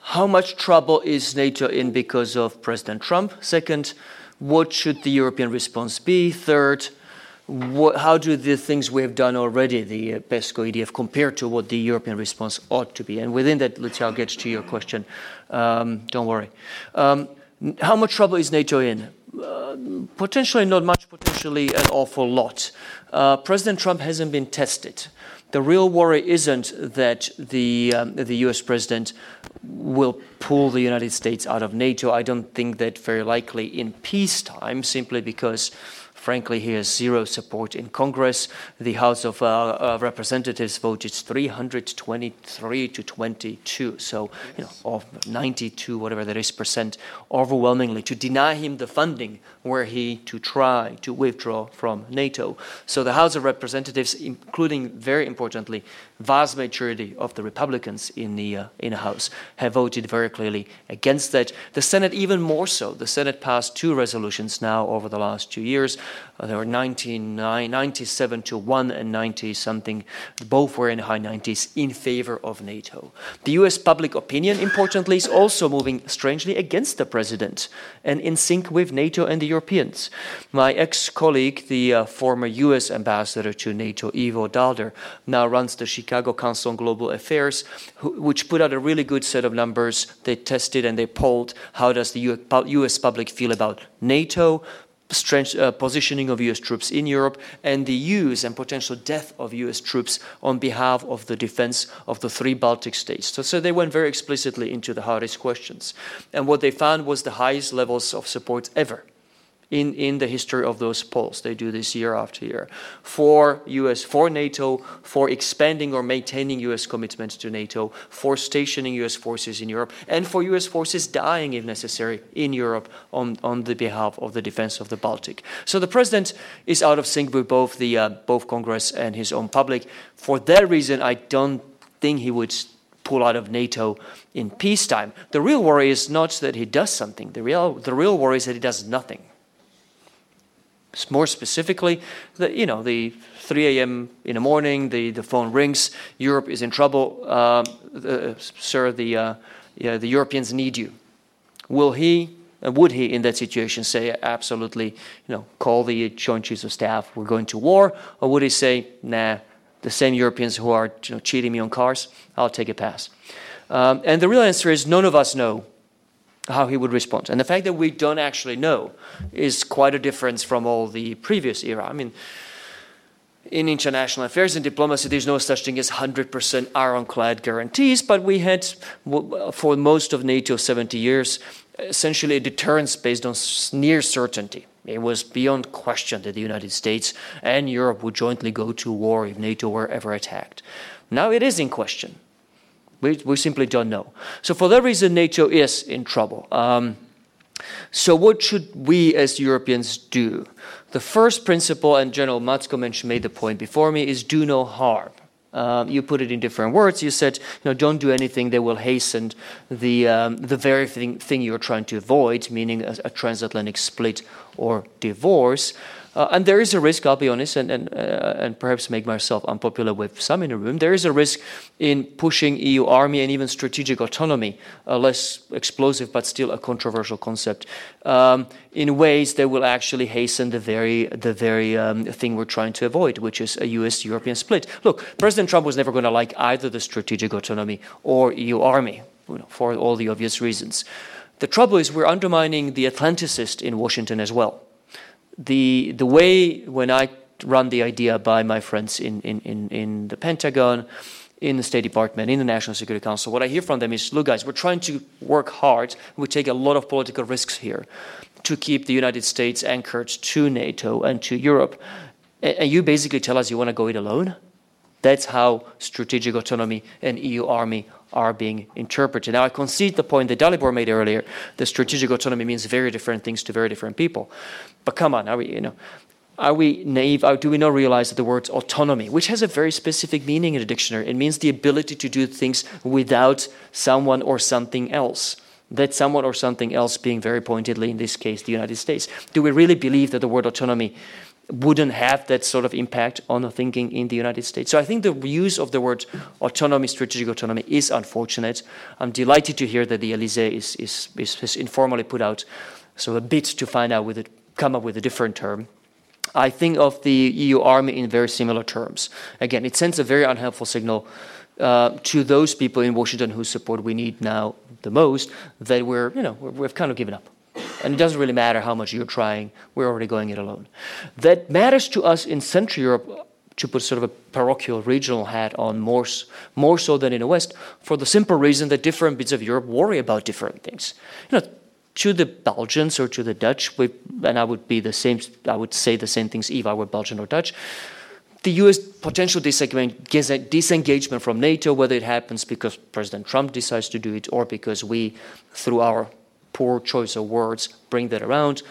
how much trouble is NATO in because of President Trump? Second, what should the European response be? Third, what, how do the things we have done already, the uh, PESCO EDF, compare to what the European response ought to be? And within that, let's I'll get to your question. Um, don't worry. Um, how much trouble is NATO in? Uh, potentially not much, potentially an awful lot. Uh, President Trump hasn't been tested. The real worry isn't that the, um, the US president will pull the United States out of NATO. I don't think that very likely in peacetime, simply because Frankly, he has zero support in Congress. The House of uh, Representatives voted 323 to 22, so you know, of 92, whatever that is, percent, overwhelmingly to deny him the funding were he to try to withdraw from NATO. So the House of Representatives, including very importantly, vast majority of the Republicans in the uh, in the House, have voted very clearly against that. The Senate even more so. The Senate passed two resolutions now over the last two years. Uh, there were 97 to 1 and 90 something. Both were in the high 90s in favor of NATO. The US public opinion, importantly, is also moving strangely against the president and in sync with NATO and the Europeans. My ex colleague, the uh, former US ambassador to NATO, Ivo Daalder, now runs the Chicago Council on Global Affairs, who, which put out a really good set of numbers. They tested and they polled how does the US public feel about NATO, Strength, uh, positioning of US troops in Europe and the use and potential death of US troops on behalf of the defense of the three Baltic states. So, so, they went very explicitly into the hardest questions. And what they found was the highest levels of support ever in, in the history of those polls. They do this year after year. For US, for NATO, for expanding or maintaining US commitments to NATO, for stationing US forces in Europe, and for US forces dying, if necessary, in Europe on, on the behalf of the defense of the Baltic. So the president is out of sync with both the uh, both Congress and his own public. For that reason, I don't think he would pull out of NATO in peacetime. The real worry is not that he does something. The real, the real worry is that he does nothing. More specifically, the, you know, the 3 a.m. in the morning, the, the phone rings, Europe is in trouble. Uh, uh, sir, the, uh, yeah, the Europeans need you. Will he, uh, would he in that situation say, absolutely, you know, call the Joint Chiefs of Staff, we're going to war? Or would he say, nah, the same Europeans who are you know, cheating me on cars, I'll take a pass? Um, and the real answer is none of us know how he would respond. And the fact that we don't actually know is quite a difference from all the previous era. I mean, in international affairs and diplomacy, there's no such thing as 100% ironclad guarantees, but we had, for most of NATO 70 years, essentially a deterrence based on near certainty. It was beyond question that the United States and Europe would jointly go to war if NATO were ever attacked. Now it is in question. We, we simply don't know. So, for that reason, NATO is in trouble. Um, so, what should we as Europeans do? The first principle, and General Macko mentioned, made the point before me, is do no harm. Um, you put it in different words. You said, you know, don't do anything that will hasten the um, the very thing, thing you're trying to avoid, meaning a, a transatlantic split or divorce. Uh, and there is a risk, I'll be honest, and, and, uh, and perhaps make myself unpopular with some in the room. There is a risk in pushing EU army and even strategic autonomy, a less explosive but still a controversial concept, um, in ways that will actually hasten the very, the very um, thing we're trying to avoid, which is a US European split. Look, President Trump was never going to like either the strategic autonomy or EU army, you know, for all the obvious reasons. The trouble is, we're undermining the Atlanticist in Washington as well the the way when I run the idea by my friends in, in, in, in the Pentagon, in the State Department, in the National Security Council, what I hear from them is look, guys, we're trying to work hard. We take a lot of political risks here to keep the United States anchored to NATO and to Europe. And you basically tell us you want to go it alone? That's how strategic autonomy and EU army are being interpreted. Now, I concede the point that Dalibor made earlier. The strategic autonomy means very different things to very different people. But come on, are we, you know, are we naive? Or do we not realize that the word autonomy, which has a very specific meaning in the dictionary, it means the ability to do things without someone or something else. That someone or something else being very pointedly, in this case, the United States. Do we really believe that the word autonomy wouldn't have that sort of impact on the thinking in the United States. So I think the use of the word autonomy, strategic autonomy, is unfortunate. I'm delighted to hear that the Elysee is, is, is, has informally put out so a bit to find out with it, come up with a different term. I think of the EU army in very similar terms. Again, it sends a very unhelpful signal uh, to those people in Washington whose support we need now the most that we're, you know, we've kind of given up. And it doesn't really matter how much you're trying, we're already going it alone. That matters to us in Central Europe to put sort of a parochial regional hat on more, more so than in the West for the simple reason that different bits of Europe worry about different things. You know, to the Belgians or to the Dutch, we, and I would be the same, I would say the same things if I were Belgian or Dutch. The US potential disengagement from NATO, whether it happens because President Trump decides to do it or because we, through our poor choice of words bring that around.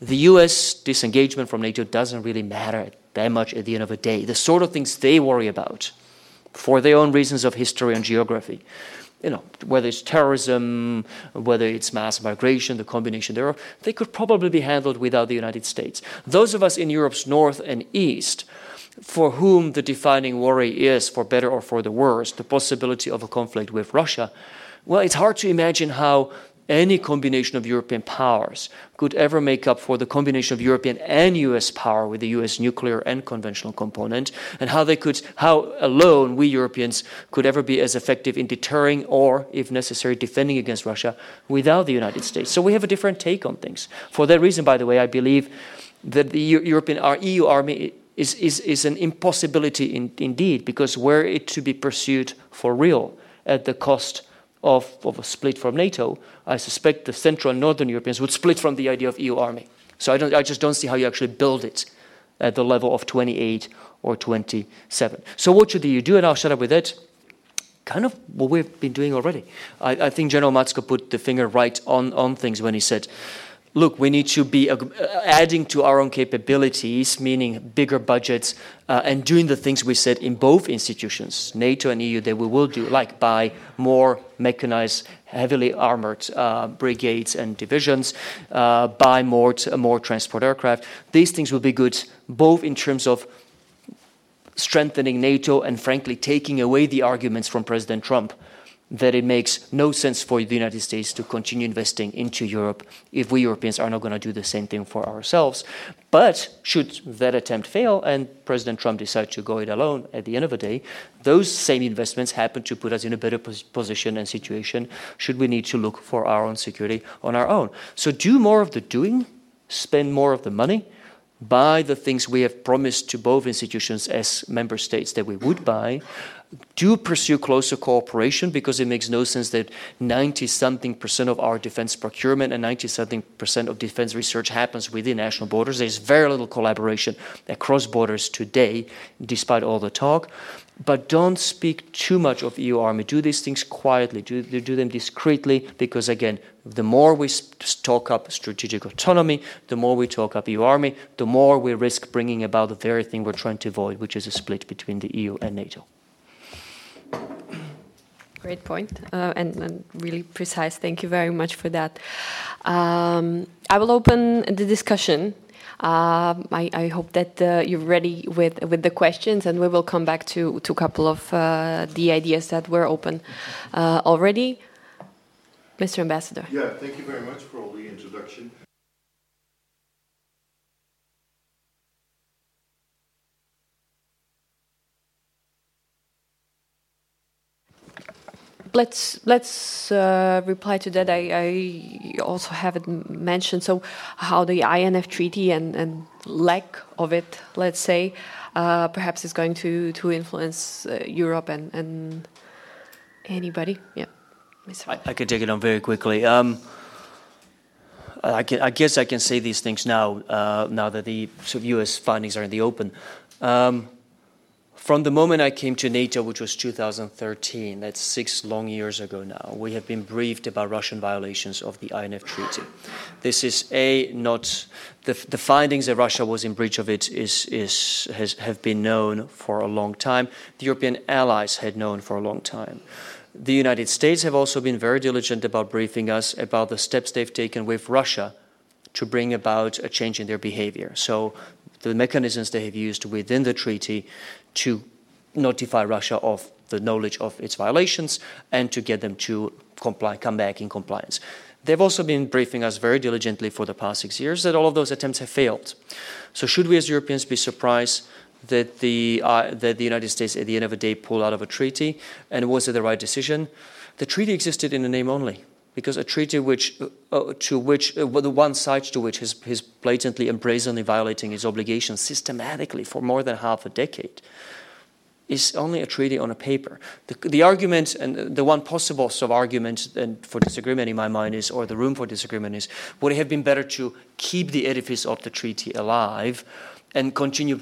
The US disengagement from NATO doesn't really matter that much at the end of the day. The sort of things they worry about for their own reasons of history and geography. You know, whether it's terrorism, whether it's mass migration, the combination thereof, they could probably be handled without the United States. Those of us in Europe's north and east, for whom the defining worry is, for better or for the worse, the possibility of a conflict with Russia, well, it's hard to imagine how any combination of European powers could ever make up for the combination of European and US power with the US nuclear and conventional component, and how they could, how alone we Europeans could ever be as effective in deterring or, if necessary, defending against Russia without the United States. So we have a different take on things. For that reason, by the way, I believe that the European our EU army is, is, is an impossibility in, indeed, because were it to be pursued for real at the cost of, of a split from NATO, I suspect the Central and Northern Europeans would split from the idea of EU army. So I, don't, I just don't see how you actually build it at the level of 28 or 27. So what should the EU do? And I'll shut up with that. Kind of what we've been doing already. I, I think General Macko put the finger right on, on things when he said look, we need to be uh, adding to our own capabilities, meaning bigger budgets, uh, and doing the things we said in both institutions, NATO and EU, that we will do, like buy more mechanized, heavily armored uh, brigades and divisions, uh, buy more, more transport aircraft. These things will be good both in terms of strengthening NATO and, frankly, taking away the arguments from President Trump that it makes no sense for the United States to continue investing into Europe if we Europeans are not going to do the same thing for ourselves. But should that attempt fail and President Trump decide to go it alone at the end of the day, those same investments happen to put us in a better position and situation should we need to look for our own security on our own. So do more of the doing, spend more of the money, buy the things we have promised to both institutions as member states that we would buy, do pursue closer cooperation because it makes no sense that 90 something percent of our defense procurement and 90 something percent of defense research happens within national borders. There's very little collaboration across borders today, despite all the talk. But don't speak too much of EU army. Do these things quietly, do, do them discreetly, because again, the more we talk up strategic autonomy, the more we talk up EU army, the more we risk bringing about the very thing we're trying to avoid, which is a split between the EU and NATO. Great point, uh, and, and, really precise. Thank you very much for that. Um, I will open the discussion. Um, I, I, hope that uh, you're ready with with the questions, and we will come back to to a couple of uh, the ideas that were open uh, already. Mr. Ambassador. Yeah, thank you very much for all the introduction. Let's let's uh, reply to that. I, I, also haven't mentioned so how the INF treaty and, and lack of it, let's say, uh, perhaps is going to to influence uh, Europe and and anybody. Yeah, I, I can take it on very quickly. Um, I, can, I, guess I can say these things now. Uh, now that the sort of U.S. findings are in the open. Um, from the moment I came to NATO, which was 2013, that's six long years ago now, we have been briefed about Russian violations of the INF Treaty. This is a not the, the findings that Russia was in breach of it is, is has have been known for a long time. The European allies had known for a long time. The United States have also been very diligent about briefing us about the steps they've taken with Russia to bring about a change in their behavior. So the mechanisms they have used within the treaty to notify Russia of the knowledge of its violations and to get them to comply, come back in compliance. They've also been briefing us very diligently for the past six years that all of those attempts have failed. So, should we as Europeans be surprised that the, uh, that the United States at the end of the day pulled out of a treaty? And was it the right decision? The treaty existed in the name only because a treaty which, uh, uh to which uh, the one side to which is, blatantly and brazenly violating its obligations systematically for more than half a decade is only a treaty on a paper. The, the argument, and the one possible sort of argument and for disagreement in my mind is, or the room for disagreement is, would it have been better to keep the edifice of the treaty alive and continue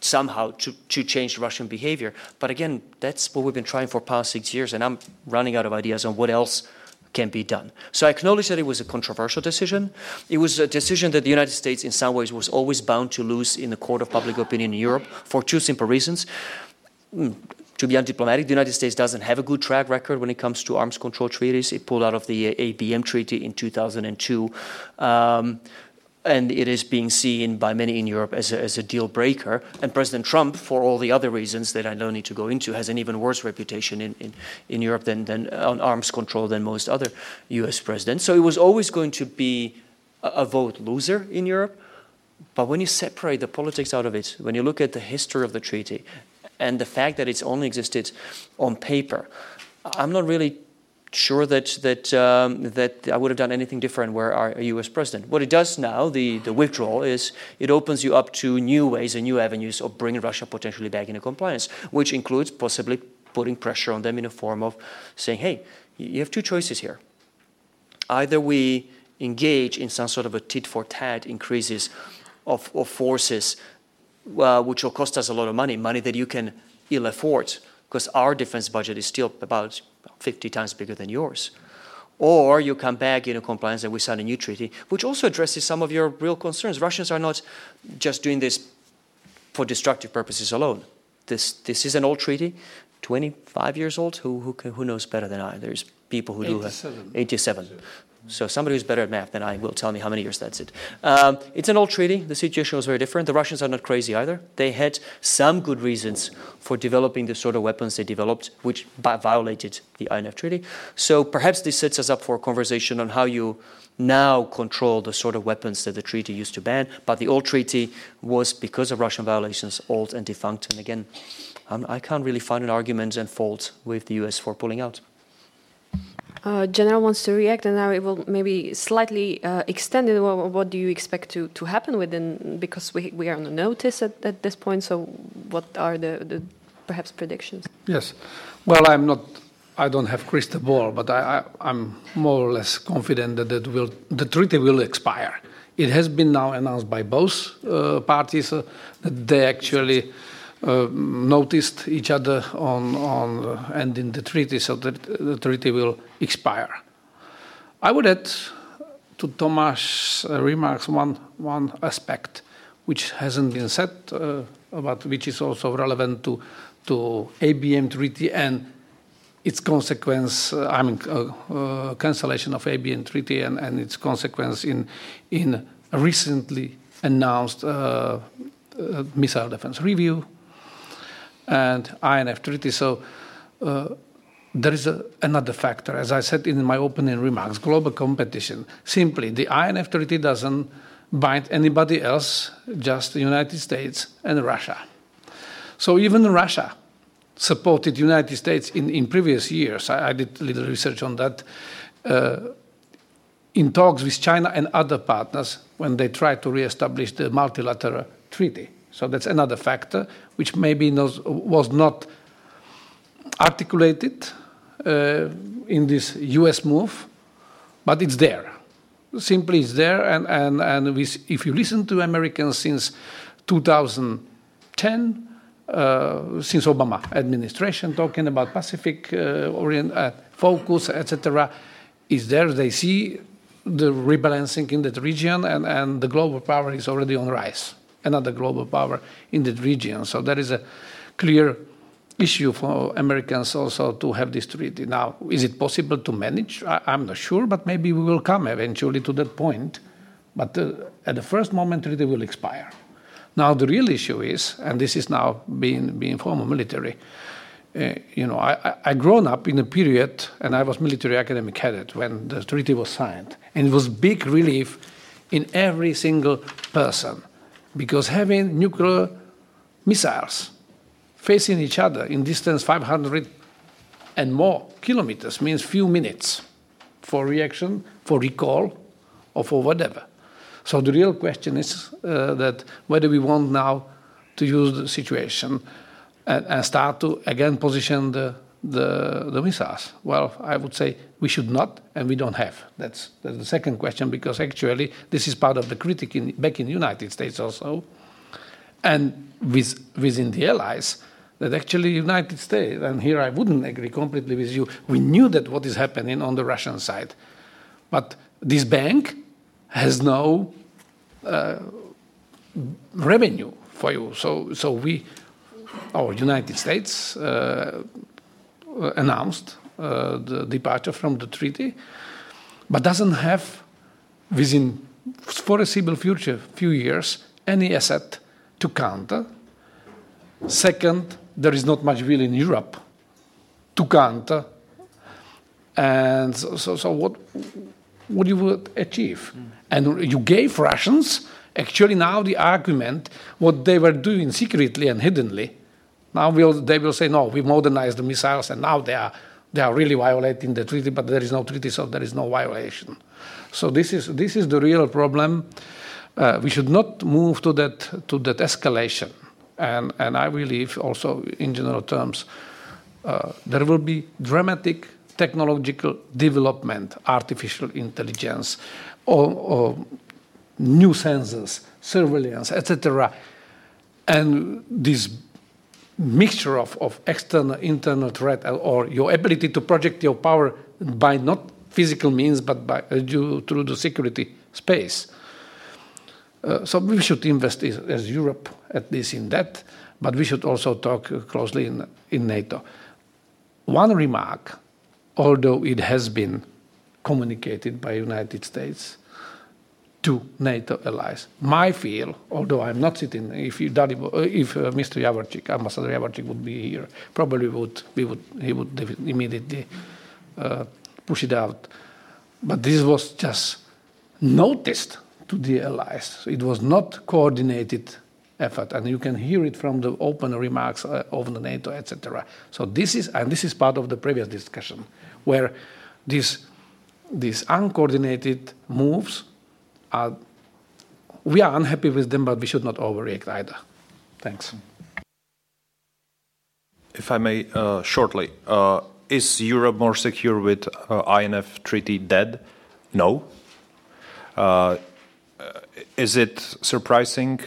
somehow to, to change Russian behavior? But again, that's what we've been trying for past six years, and I'm running out of ideas on what else can be done. So I acknowledge that it was a controversial decision. It was a decision that the United States, in some ways, was always bound to lose in the court of public opinion in Europe for two simple reasons to be undiplomatic, the United States doesn't have a good track record when it comes to arms control treaties. It pulled out of the ABM treaty in 2002. Um, and it is being seen by many in Europe as a, as a, deal breaker. And President Trump, for all the other reasons that I don't need to go into, has an even worse reputation in, in, in Europe than, than uh, on arms control than most other US presidents. So it was always going to be a, a vote loser in Europe. But when you separate the politics out of it, when you look at the history of the treaty and the fact that it's only existed on paper, I'm not really sure that that um, that I would have done anything different were our a U.S. president. What it does now, the the withdrawal, is it opens you up to new ways and new avenues of bringing Russia potentially back into compliance, which includes possibly putting pressure on them in a form of saying, "Hey, you have two choices here. Either we engage in some sort of a tit for tat increases of, of forces uh, which will cost us a lot of money, money that you can ill afford, because our defense budget is still about 50 times bigger than yours. Or you come back into compliance and we sign a new treaty, which also addresses some of your real concerns. Russians are not just doing this for destructive purposes alone. This, this is an old treaty, 25 years old. Who, who, who knows better than I? There's people who 87. do have 87. So somebody who's better at math than I will tell me how many years that's it. Um, it's an old treaty. The situation was very different. The Russians are not crazy either. They had some good reasons for developing the sort of weapons they developed, which violated the INF Treaty. So perhaps this sets us up for a conversation on how you now control the sort of weapons that the treaty used to ban. But the old treaty was, because of Russian violations, old and defunct. And again, I can not really find an argument and fault with the US for pulling out. Uh, General wants to react, and I will maybe slightly uh, extend it. What, what, do you expect to, to happen within? Because we, we are on notice at, at this point. So, what are the, the perhaps predictions? Yes. Well, I'm not. I don't have crystal ball, but I, am more or less confident that it will, the treaty will expire. It has been now announced by both uh, parties uh, that they actually noticed each other on, on uh, ending the treaty, so that the treaty will expire. I would add to Thomas' remarks one, one aspect which hasn't been said, uh, but which is also relevant to, to ABM treaty and its consequence, uh, I mean, uh, uh, cancellation of ABM treaty and, and, its consequence in, in recently announced missile defense review and INF Treaty. So uh, there is a, another factor, as I said in my opening remarks, global competition. Simply, the INF Treaty doesn't bind anybody else, just the United States and Russia. So even Russia supported the United States in, in previous years. I, I did a little research on that. Uh, in talks with China and other partners when they tried to re-establish the multilateral treaty. So that's another factor which maybe was not articulated uh, in this US move, but it's there. Simply, it's there. And, if you listen to Americans since 2010, uh, since Obama administration talking about Pacific uh, focus, etc., is there. They see the rebalancing in that region, and the global power is already on rise another global power in that region. So there is a clear issue for Americans also to have this treaty. Now, is it possible to manage? I, am not sure, but maybe we will come eventually to that point. But uh, at the first moment, treaty will expire. Now, the real issue is, and this is now being, being former military, uh, you know, I, I grown up in a period, and I was military academic cadet when the treaty was signed, and it was big relief in every single person because having nuclear missiles facing each other in distance 500 and more kilometers means few minutes for reaction, for recall, or for whatever. So the real question is uh, that whether we want now to use the situation and, and start to again position the, the, the, missiles. Well, I would say we should not, and we don't have. That's, that's the second question, because actually this is part of the critic in, back in the United States also, and with, within the allies, that actually United States, and here I wouldn't agree completely with you, we knew that what is happening on the Russian side. But this bank has no uh, revenue for you. So, so we, our United States, uh, announced uh, the departure from the treaty, but doesn't have within foreseeable future, few years, any asset to counter. Second, there is not much will in Europe to counter. And so, so, so what, what you would achieve? Mm. And you gave Russians actually now the argument what they were doing secretly and hiddenly now we'll, they will say, no, we modernized the missiles and now they are, they are really violating the treaty, but there is no treaty, so there is no violation. So this is, this is the real problem. Uh, we should not move to that, to that escalation. And, and I believe also, in general terms, uh, there will be dramatic technological development, artificial intelligence, or, or new sensors, surveillance, etc. And this mixture of, of external internal threat or your ability to project your power by not physical means but by uh, due, through the security space. Uh, so we should invest as, as Europe at least in that, but we should also talk closely in, in NATO. One remark, although it has been communicated by United States to NATO allies. My feel, although I'm not sitting, if, you, if uh, Mr. Javorčík, Ambassador Javorčík would be here, probably would, we would, he would immediately uh, push it out. But this was just noticed to the allies. It was not coordinated effort, and you can hear it from the open remarks uh, of the NATO, etc. So this is, and this is part of the previous discussion, where these these uncoordinated moves are. We are unhappy with them, but we should not overreact either. Thanks. If I may, uh, shortly, uh, is Europe more secure with uh, INF Treaty dead? No. Uh, is it surprising?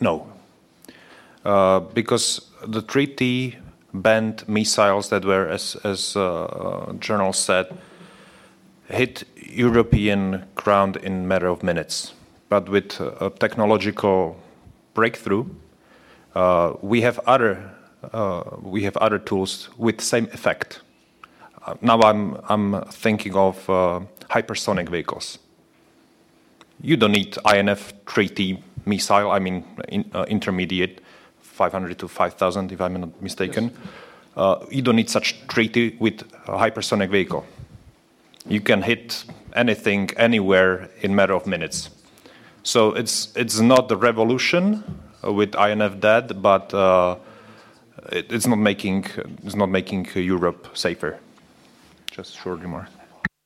No. Uh, because the treaty banned missiles that were, as, as uh, General said, hit European ground in a matter of minutes. But with a technological breakthrough, uh, we have other uh, we have other tools with same effect. Uh, now I'm I'm thinking of uh, hypersonic vehicles. You don't need INF treaty missile. I mean in, intermediate 500 to 5,000, if I'm not mistaken. Yes. Uh, you don't need such treaty with a hypersonic vehicle. You can hit anything, anywhere in a matter of minutes. So it's it's not the revolution with INF dead, but uh, it, it's not making it's not making Europe safer. Just short remark.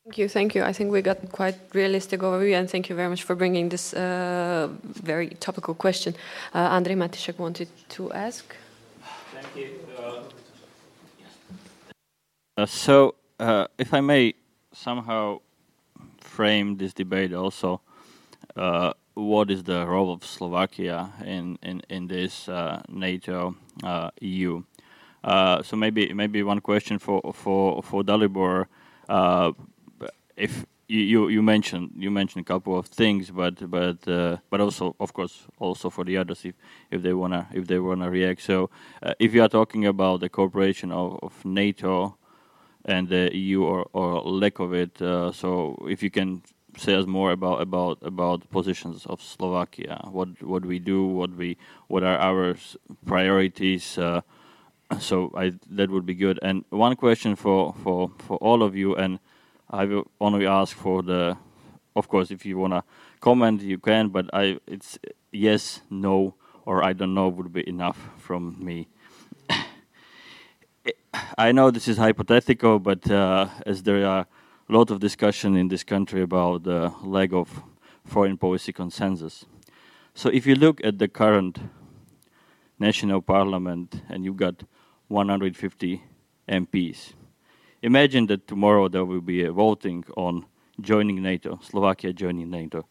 Thank you, thank you. I think we got quite realistic overview, and thank you very much for bringing this uh, very topical question. Uh, Andrej Matišák wanted to ask. Thank you. Uh, so, uh, if I may somehow frame this debate also, uh, what is the role of Slovakia in in in this uh, NATO EU? so maybe maybe one question for for for Dalibor if you, you mentioned you mentioned a couple of things, but but uh, but also of course also for the others if, if they wanna if they wanna react. So uh, if you are talking about the cooperation of, of NATO and the EU or, or lack of it, uh, so if you can say us more about about about positions of Slovakia, what what we do, what we what are our priorities. Uh, so I, that would be good. And one question for, for, for all of you, and I will only ask for the, of course, if you want to comment, you can, but I, it's yes, no, or I don't know would be enough from me. I know this is hypothetical, but uh, as there are a lot of discussion in this country about the lack of foreign policy consensus. So if you look at the current national parliament and you've got 150 MPs, Imagine that tomorrow there will be a voting on joining NATO, Slovakia joining NATO.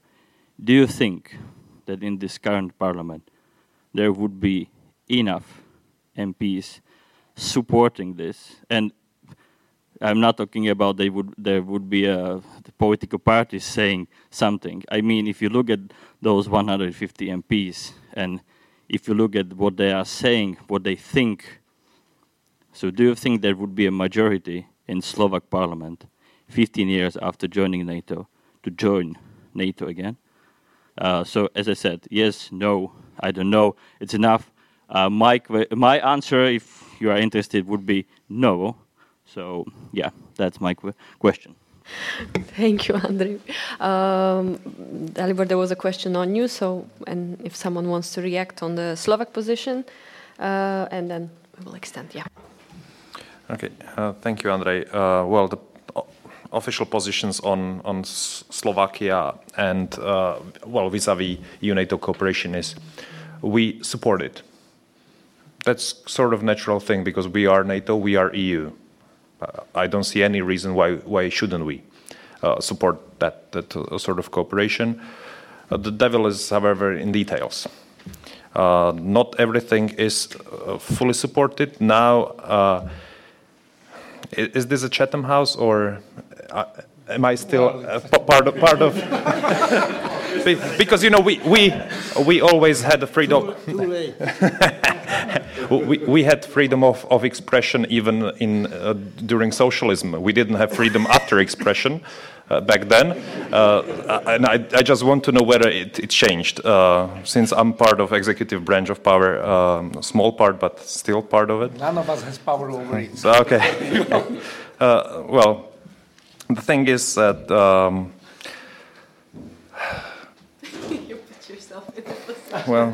Do you think that in this current parliament there would be enough MPs supporting this? And I'm not talking about they would there would be a political party saying something. I mean, if you look at those 150 MPs and if you look at what they are saying, what they think, so do you think there would be a majority in Slovak parliament 15 years after joining NATO to join NATO again. Uh, so as I said, yes, no, I don't know. It's enough. Uh, my my answer, if you are interested, would be no. So yeah, that's my qu question. Thank you, Andrei. Um, Dalibor, there was a question on you. So, and if someone wants to react on the Slovak position, uh, and then we will extend. Yeah. Okay, uh, thank you, Andrei. Uh, well, the official positions on on Slovakia and uh, well vis-a-vis EU-NATO cooperation is we support it. That's sort of natural thing because we are NATO, we are EU. Uh, I don't see any reason why why shouldn't we uh, support that that uh, sort of cooperation. the devil is, however, in details. not everything is fully supported now is this a Chatham House or uh, am I still uh, part of part of? because you know we we we always had the freedom. we, we had freedom of, of expression even in uh, during socialism. We didn't have freedom after expression. uh, back then. Uh, and I, I, just want to know whether it, it changed, uh, since I'm part of executive branch of power, um, small part, but still part of it. None of us has power over it. Okay. Uh, well, the thing is that. Um, you put yourself in the position. Well,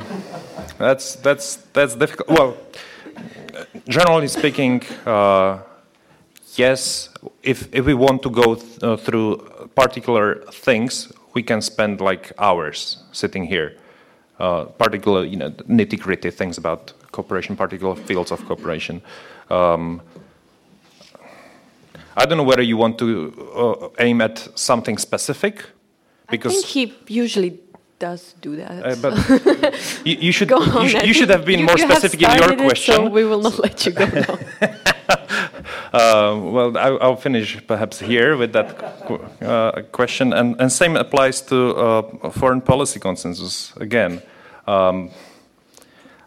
that's that's that's difficult. Well, generally speaking, uh, yes. If if we want to go th uh, through particular things, we can spend like hours sitting here. Uh, particular, you know, nitty gritty things about cooperation, particular fields of cooperation. Um, I don't know whether you want to uh, aim at something specific, because I think he usually does do that. Uh, but you, you, should you, sh you, should have been you, more specific in your question. It, so we will not let you go now. uh, well, I, will finish perhaps here with that uh, question, and, and same applies to uh, foreign policy consensus again. Um,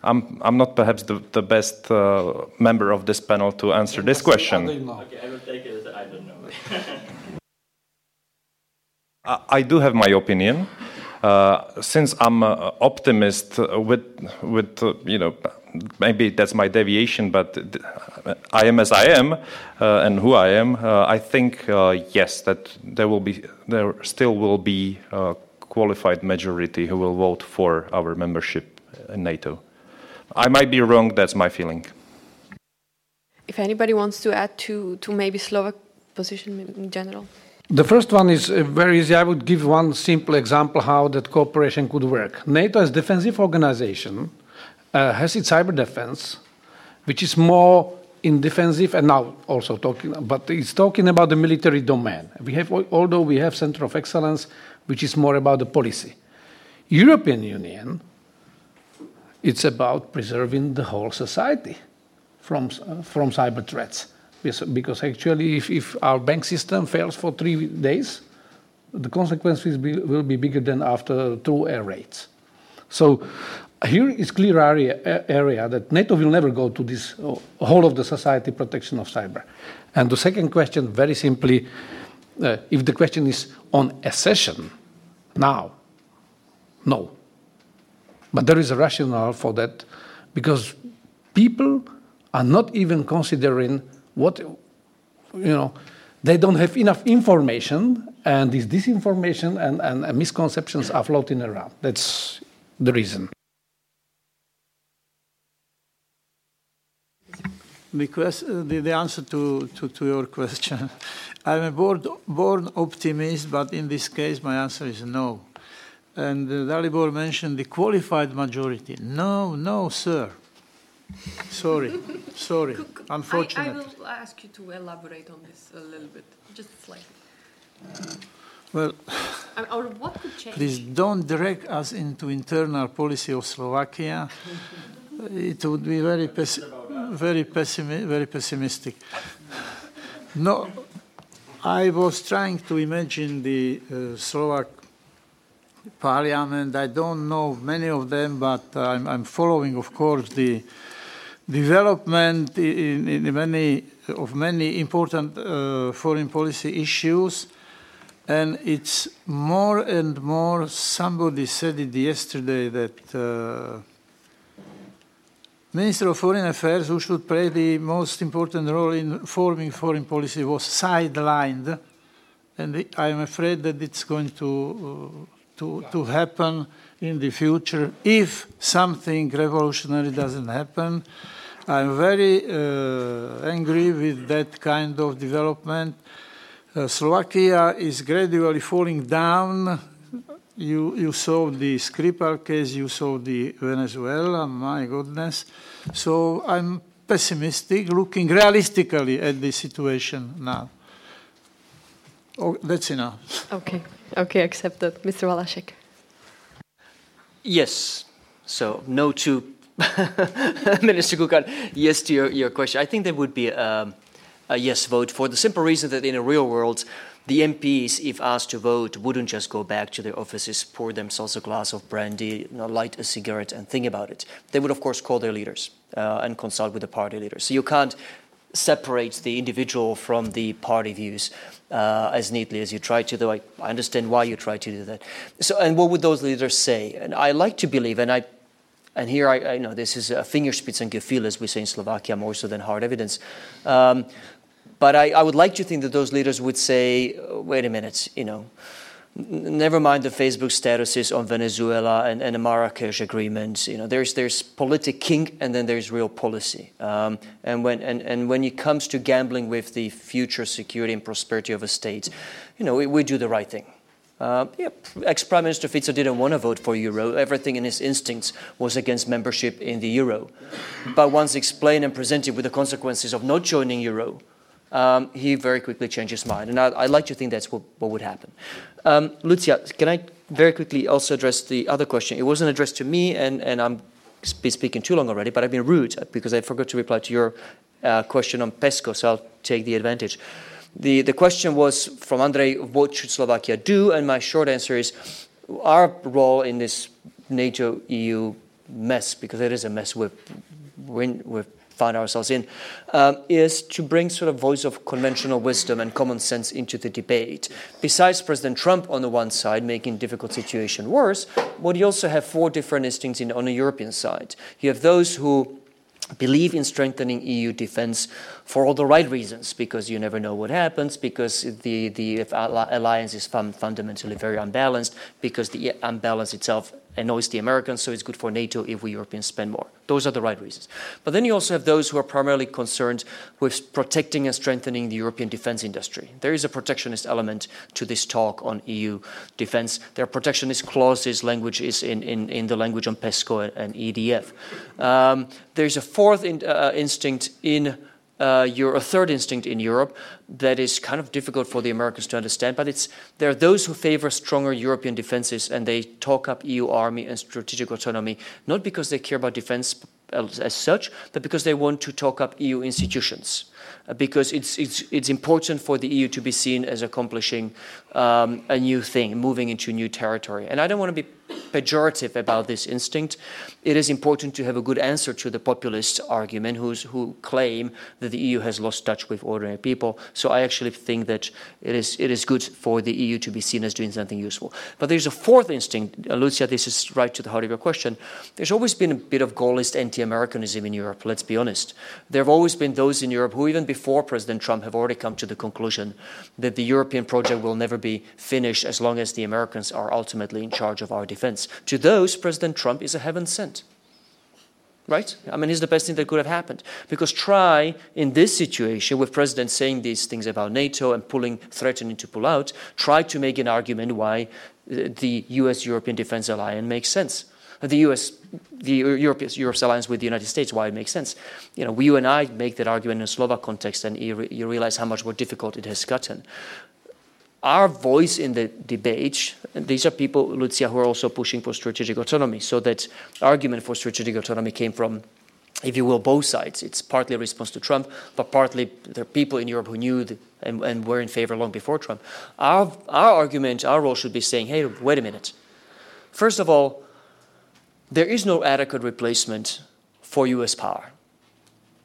I'm, I'm not perhaps the, the best uh, member of this panel to answer this question. Okay, I will take it as I don't know. I, I do have my opinion. Uh, since I'm an optimist with, with uh, you know, maybe that's my deviation, but I am as I am, uh, and who I am. Uh, I think uh, yes, that there will be, there still will be a qualified majority who will vote for our membership in NATO. I might be wrong, that's my feeling. If anybody wants to add to, to maybe Slovak position in general. The first one is uh, very easy. I would give one simple example how that cooperation could work. NATO as defensive organization uh, has its cyber defense, which is more in defensive and now also talking, but it's talking about the military domain. We have, although we have center of excellence, which is more about the policy. European Union it's about preserving the whole society from, uh, from cyber threats. Because actually, if, if our bank system fails for three days, the consequences be, will be bigger than after two air raids. So here is clear area, area that NATO will never go to this uh, whole of the society protection of cyber. And the second question, very simply, uh, if the question is on accession, now, no. But there is a rationale for that because people are not even considering what, you know, they don't have enough information, and this disinformation and, and, and misconceptions are floating around. That's the reason. Question, the, the, answer to, to, to, your question. I'm a born, born optimist, but in this case, my answer is no. And uh, Dalibor mentioned the qualified majority. No, no, sir. Sorry, sorry. Unfortunately. I, I, will ask you to elaborate on this a little bit, just slightly. Well, or what could change? Please don't direct us into internal policy of Slovakia. it would be very, pessi very, pessimi very pessimistic. No, I was trying to imagine the uh, Slovak parliament. I don't know many of them, but I'm, I'm following, of course, the development in, in many of many important uh, foreign policy issues. And it's more and more, somebody said it yesterday that uh, Minister of Foreign Affairs, who should play the most important role in forming foreign policy, was sidelined. And I'm afraid that it's going to uh, to, to happen in the future if something revolutionary doesn't happen. I'm very uh, angry with that kind of development. Uh, Slovakia is gradually falling down. You, you saw the Skripal case, you saw the Venezuela, my goodness. So I'm pessimistic, looking realistically at the situation now. Oh, that's enough. Okay. Okay, accepted. Mr. Valášek. Yes. So, no to Minister Kukan. Yes to your, your question. I think there would be um, a yes vote for the simple reason that in a real world, the MPs, if asked to vote, wouldn't just go back to their offices, pour themselves a glass of brandy, you know, light a cigarette, and think about it. They would, of course, call their leaders uh, and consult with the party leaders. So you can't separate the individual from the party views uh, as neatly as you try to, though I, I understand why you try to do that. So, and what would those leaders say? And I like to believe, and I and here I, I know this is a Fingerspitzengefühl, as we say in Slovakia, more so than hard evidence. Um, but I, I, would like to think that those leaders would say, wait a minute, you know, never mind the Facebook statuses on Venezuela and, and the Marrakesh agreement. You know, there's there's politicking and then there's real policy. Um, and when and, and when it comes to gambling with the future security and prosperity of a state, you know, we, we do the right thing. Uh, yeah, ex-Prime Minister Fico didn't want to vote for euro. Everything in his instincts was against membership in the euro. But once explained and presented with the consequences of not joining euro, um, he very quickly changed his mind. And I, would like to think that's what, what would happen. Um, Lucia, can I very quickly also address the other question? It wasn't addressed to me, and, and I'm been speaking too long already, but I've been rude because I forgot to reply to your uh, question on PESCO, so I'll take the advantage. The, the question was from Andrei, what should Slovakia do? And my short answer is our role in this NATO EU mess, because it is a mess we've, we've find ourselves in, um, is to bring sort of voice of conventional wisdom and common sense into the debate. Besides President Trump on the one side making difficult situation worse, what you also have four different instincts in, on the European side. You have those who believe in strengthening EU defense for all the right reasons, because you never know what happens, because the, the alliance is fun, fundamentally very unbalanced, because the unbalance itself annoys the Americans, so it's good for NATO if we Europeans spend more. Those are the right reasons. But then you also have those who are primarily concerned with protecting and strengthening the European defense industry. There is a protectionist element to this talk on EU defense. There are protectionist clauses, language is in, in, in the language on PESCO and EDF. Um, there's a fourth in, uh, instinct in uh, your a third instinct in Europe that is kind of difficult for the Americans to understand. But it's there are those who favor stronger European defenses and they talk up EU army and strategic autonomy not because they care about defense as, such, but because they want to talk up EU institutions. Uh, because it's, it's, it's important for the EU to be seen as accomplishing um, a new thing, moving into new territory. And I don't want to be pejorative about this instinct. It is important to have a good answer to the populist argument who claim that the EU has lost touch with ordinary people. So I actually think that it is, it is good for the EU to be seen as doing something useful. But there's a fourth instinct. Uh, Lucia, this is right to the heart of your question. There's always been a bit of Gaullist anti Americanism in Europe, let's be honest. There have always been those in Europe who, even before President Trump, have already come to the conclusion that the European project will never be finished as long as the Americans are ultimately in charge of our defense. To those, President Trump is a heaven sent. Right? I mean, he's the best thing that could have happened. Because try, in this situation, with President saying these things about NATO and pulling, threatening to pull out, try to make an argument why uh, the US European Defense Alliance makes sense. The US, the Europe, Europe's alliance with the United States, why it makes sense. You know, you and I make that argument in a Slovak context, and you, you realize how much more difficult it has gotten our voice in the debate, these are people, Lucia, who are also pushing for strategic autonomy. So that argument for strategic autonomy came from, if you will, both sides. It's partly a response to Trump, but partly there are people in Europe who knew the, and, and were in favor long before Trump. Our, our argument, our role should be saying, hey, wait a minute. First of all, there is no adequate replacement for US power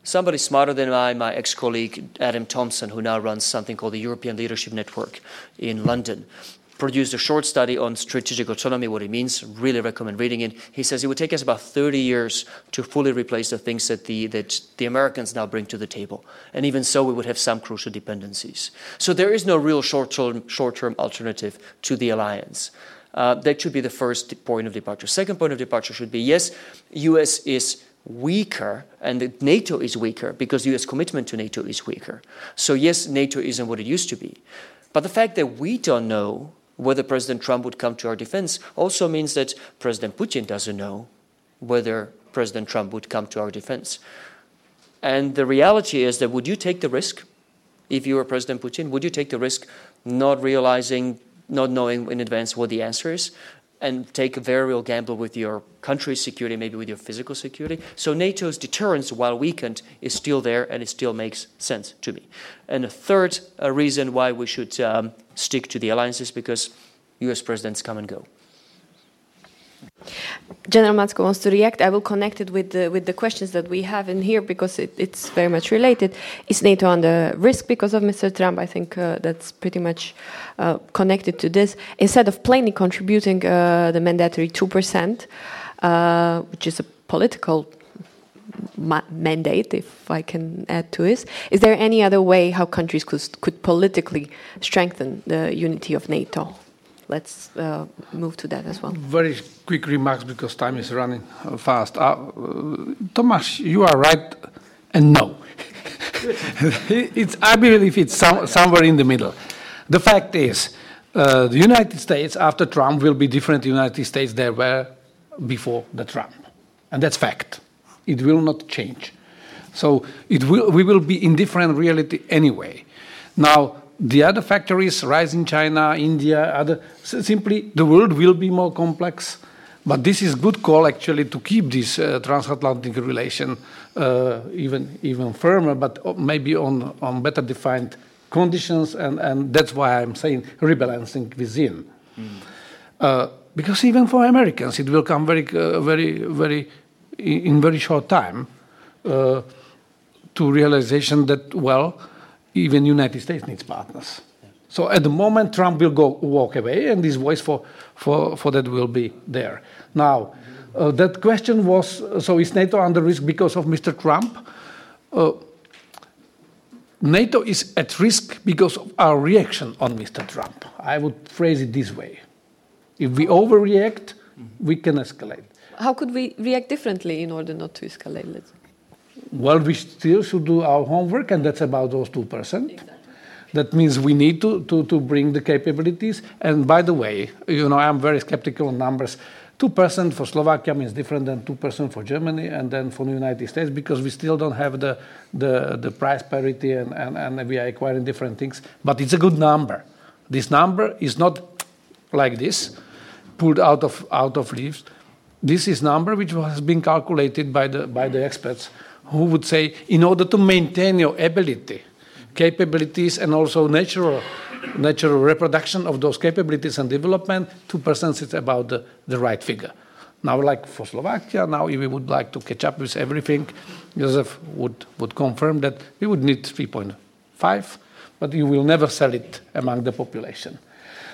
somebody smarter than I, my ex colleague Adam Thomson, who now runs something called the European Leadership Network in London, produced a short study on strategic autonomy, what it means. Really recommend reading it. He says it would take us about 30 years to fully replace the things that the, that the Americans now bring to the table. And even so, we would have some crucial dependencies. So there is no real short term, short -term alternative to the alliance. Uh, that should be the first point of departure. Second point of departure should be yes, US is weaker and NATO is weaker because US commitment to NATO is weaker. So yes, NATO isn't what it used to be. But the fact that we don't know whether President Trump would come to our defense also means that President Putin doesn't know whether President Trump would come to our defense. And the reality is that would you take the risk if you were President Putin? Would you take the risk not realizing, not knowing in advance what the answer is? And take a very real gamble with your country's security, maybe with your physical security. So NATO's deterrence, while weakened, is still there and it still makes sense to me. And a third uh, reason why we should um, stick to the alliances because US presidents come and go. General Macko wants to react, I will connect it with the, with the questions that we have in here because it, it's very much related. Is NATO under risk because of Mr. Trump? I think uh, that's pretty much uh, connected to this. Instead of plainly contributing uh, the mandatory 2%, uh, which is a political ma mandate, if I can add to this, is there any other way how countries could, could politically strengthen the unity of NATO? Let's uh, move to that as well. Very quick remarks because time is running fast. Uh, you are right and no. it's, I believe it's some, somewhere in the middle. The fact is, uh, the United States after Trump will be different United States there were before the Trump. And that's fact. It will not change. So it will, we will be in different reality anyway. Now, the other factories, rise in China, India, other, simply the world will be more complex. But this is good call actually to keep this uh, transatlantic relation uh, even even firmer, but maybe on on better defined conditions, and and that's why I'm saying rebalancing within. Mm. Uh, because even for Americans, it will come very uh, very very in very short time uh, to realization that well even United States needs partners. So at the moment, Trump will go walk away, and his voice for, for, for that will be there. Now, uh, that question was so is NATO under risk because of Mr. Trump? Uh, NATO is at risk because of our reaction on Mr. Trump. I would phrase it this way. If we overreact, we can escalate. How could we react differently in order not to escalate? Well, we still should do our homework, and that's about those 2%. Exactly. That means we need to, to, to bring the capabilities. And by the way, you know, I'm very skeptical on numbers. 2% for Slovakia means different than 2% for Germany and then for the United States because we still don't have the, the, the price parity and, and, and we are acquiring different things. But it's a good number. This number is not like this, pulled out of, out of leaves. This is number which has been calculated by the, by the experts who would say, in order to maintain your ability, capabilities, and also natural, natural reproduction of those capabilities and development, 2% is about the, the right figure. Now, like for Slovakia, now if we would like to catch up with everything, Joseph would, would confirm that we would need 3.5, but you will never sell it among the population.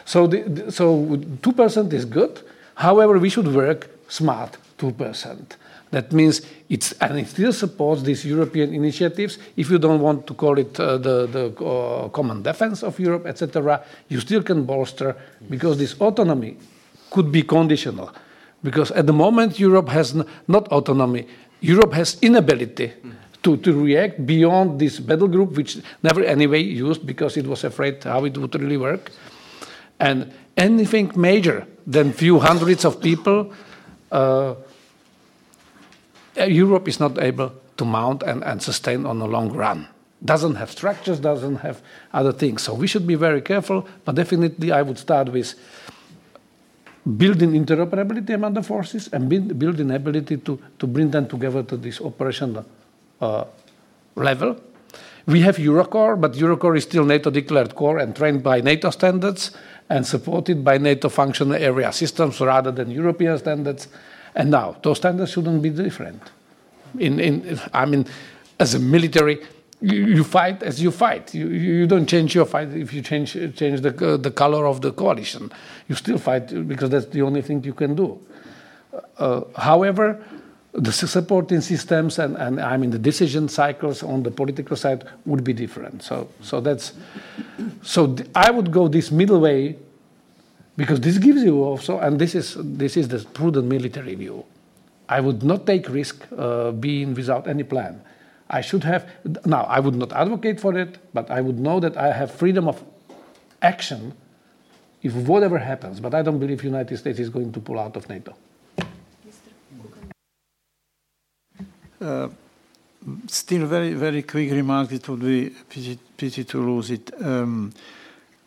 So, the, so 2% is good. However, we should work smart 2%. That means it's, and it still supports these European initiatives. If you don't want to call it uh, the, the uh, common defense of Europe, etc., you still can bolster because this autonomy could be conditional. Because at the moment, Europe has not autonomy, Europe has inability to, to react beyond this battle group, which never anyway used because it was afraid how it would really work. And anything major than few hundreds of people. Uh, Europe is not able to mount and, and sustain on a long run. Doesn't have structures, doesn't have other things. So we should be very careful, but definitely I would start with building interoperability among the forces and building ability to, to bring them together to this operational uh, level. We have Eurocorps, but Eurocorps is still NATO declared core and trained by NATO standards and supported by NATO functional area systems rather than European standards. And now, those standards shouldn't be different. In, in, I mean, as a military, you, you fight as you fight. You, you don't change your fight if you change, change the, uh, the color of the coalition. You still fight because that's the only thing you can do. Uh, however, the supporting systems and, and I mean the decision cycles on the political side would be different. So, so that's so I would go this middle way because this gives you also, and this is, this is the prudent military view. I would not take risk uh, being without any plan. I should have, now I would not advocate for it, but I would know that I have freedom of action if whatever happens. But I don't believe United States is going to pull out of NATO. Uh, still, very, very quick remark. It would be pity, pity to lose it. Um,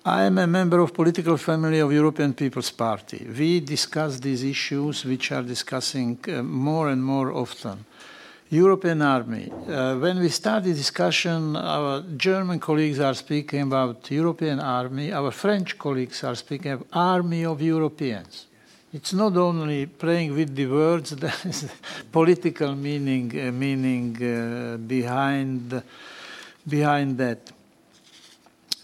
I am a member of political family of European People's Party. We discuss these issues which are discussing uh, more and more often. European Army. Uh, when we start the discussion, our German colleagues are speaking about European Army. Our French colleagues are speaking of Army of Europeans. it's not only playing with the words, there is political meaning, uh, meaning uh, behind, behind that.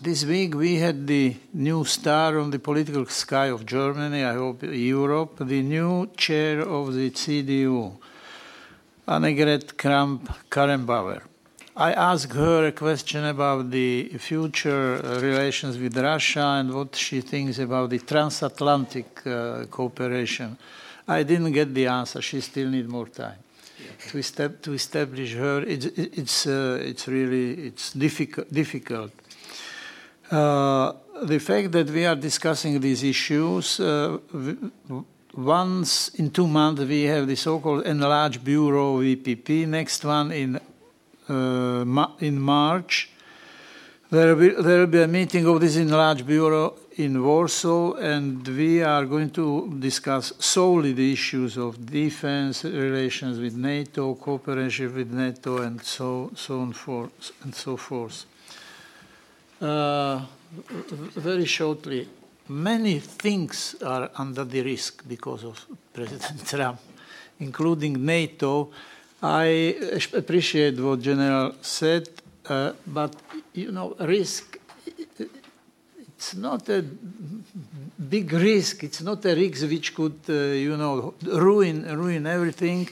This week we had the new star on the political sky of Germany, I hope Europe, the new chair of the CDU, Annegret Kramp-Karrenbauer. I asked her a question about the future uh, relations with Russia and what she thinks about the transatlantic uh, cooperation. I didn't get the answer. She still needs more time to, to establish her. It's, it's, uh, it's really it's difficult. difficult. Uh, the fact that we are discussing these issues, uh, once in two months we have the so-called enlarged bureau EPP, next one in, uh, in March. There will, there will be a meeting of this enlarged bureau in Warsaw, and we are going to discuss solely the issues of defense, relations with NATO, cooperation with NATO, and so, so on forth, and so forth. Uh, very shortly, many things are under the risk because of President Trump, including NATO. I appreciate what General said, uh, but you know, risk. It's not a big risk. It's not a risk which could, uh, you know, ruin ruin everything.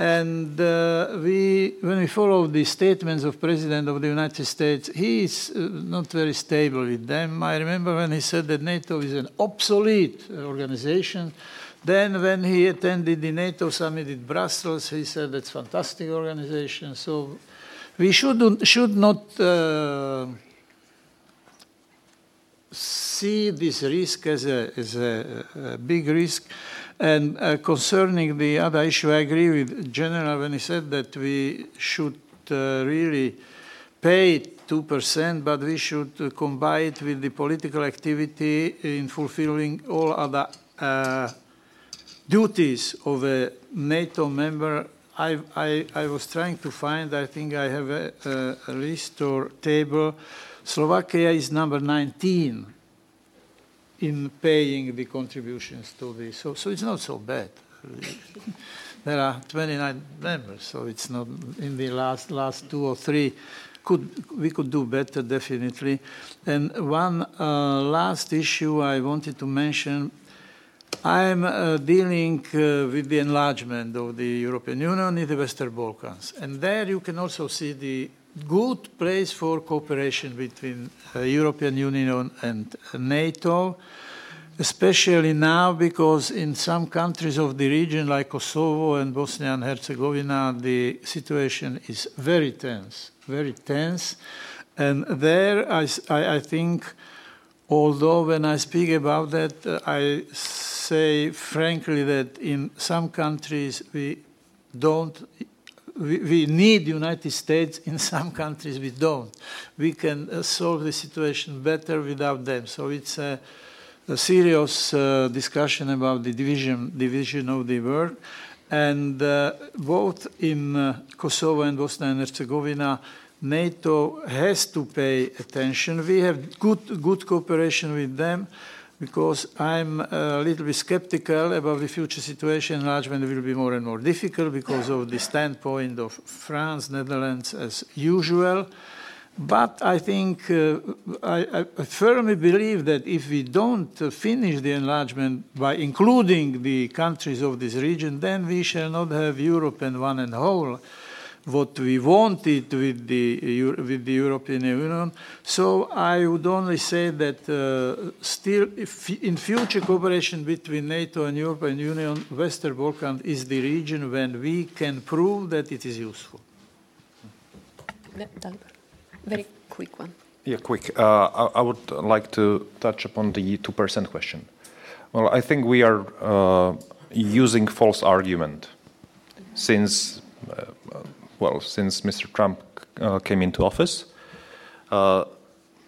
And uh, we, when we follow the statements of President of the United States, he is uh, not very stable with them. I remember when he said that NATO is an obsolete organization. Then when he attended the NATO summit in Brussels, he said that's fantastic organization. So we should, should not uh, see this risk as a, as a, a big risk. And uh, concerning the other issue, I agree with General when he said that we should uh, really pay 2%, but we should uh, combine it with the political activity in fulfilling all other uh, duties of a NATO member. I, I, I, was trying to find, I think I have a, a list or table. Slovakia is number 19 in paying the contributions to the. So, so it's not so bad. there are 29 members, so it's not in the last last two or three. Could we could do better definitely. And one uh, last issue I wanted to mention. I'm uh, dealing uh, with the enlargement of the European Union in the Western Balkans, and there you can also see the good place for cooperation between uh, European Union and NATO, especially now because in some countries of the region like Kosovo and Bosnia and Herzegovina, the situation is very tense, very tense. And there I, I, I think, although when I speak about that, uh, I say frankly that in some countries we don't we, we need United States. In some countries, we don't. We can uh, solve the situation better without them. So it's a, a serious uh, discussion about the division division of the work. And uh, both in Kosovo and Bosnia and Herzegovina, NATO has to pay attention. We have good good cooperation with them because I'm a little bit skeptical about the future situation. Enlargement will be more and more difficult because of the standpoint of France, Netherlands, as usual. But I think uh, I, I, firmly believe that if we don't finish the enlargement by including the countries of this region, then we shall not have Europe and one and whole what we wanted with the, with the European Union. So I would only say that uh, still, in future cooperation between NATO and European Union, Western Balkan is the region when we can prove that it is useful. Very quick one. Yeah, quick. Uh, I, I, would like to touch upon the 2% question. Well, I think we are uh, using false argument since uh, well, since Mr. Trump uh, came into office. Uh,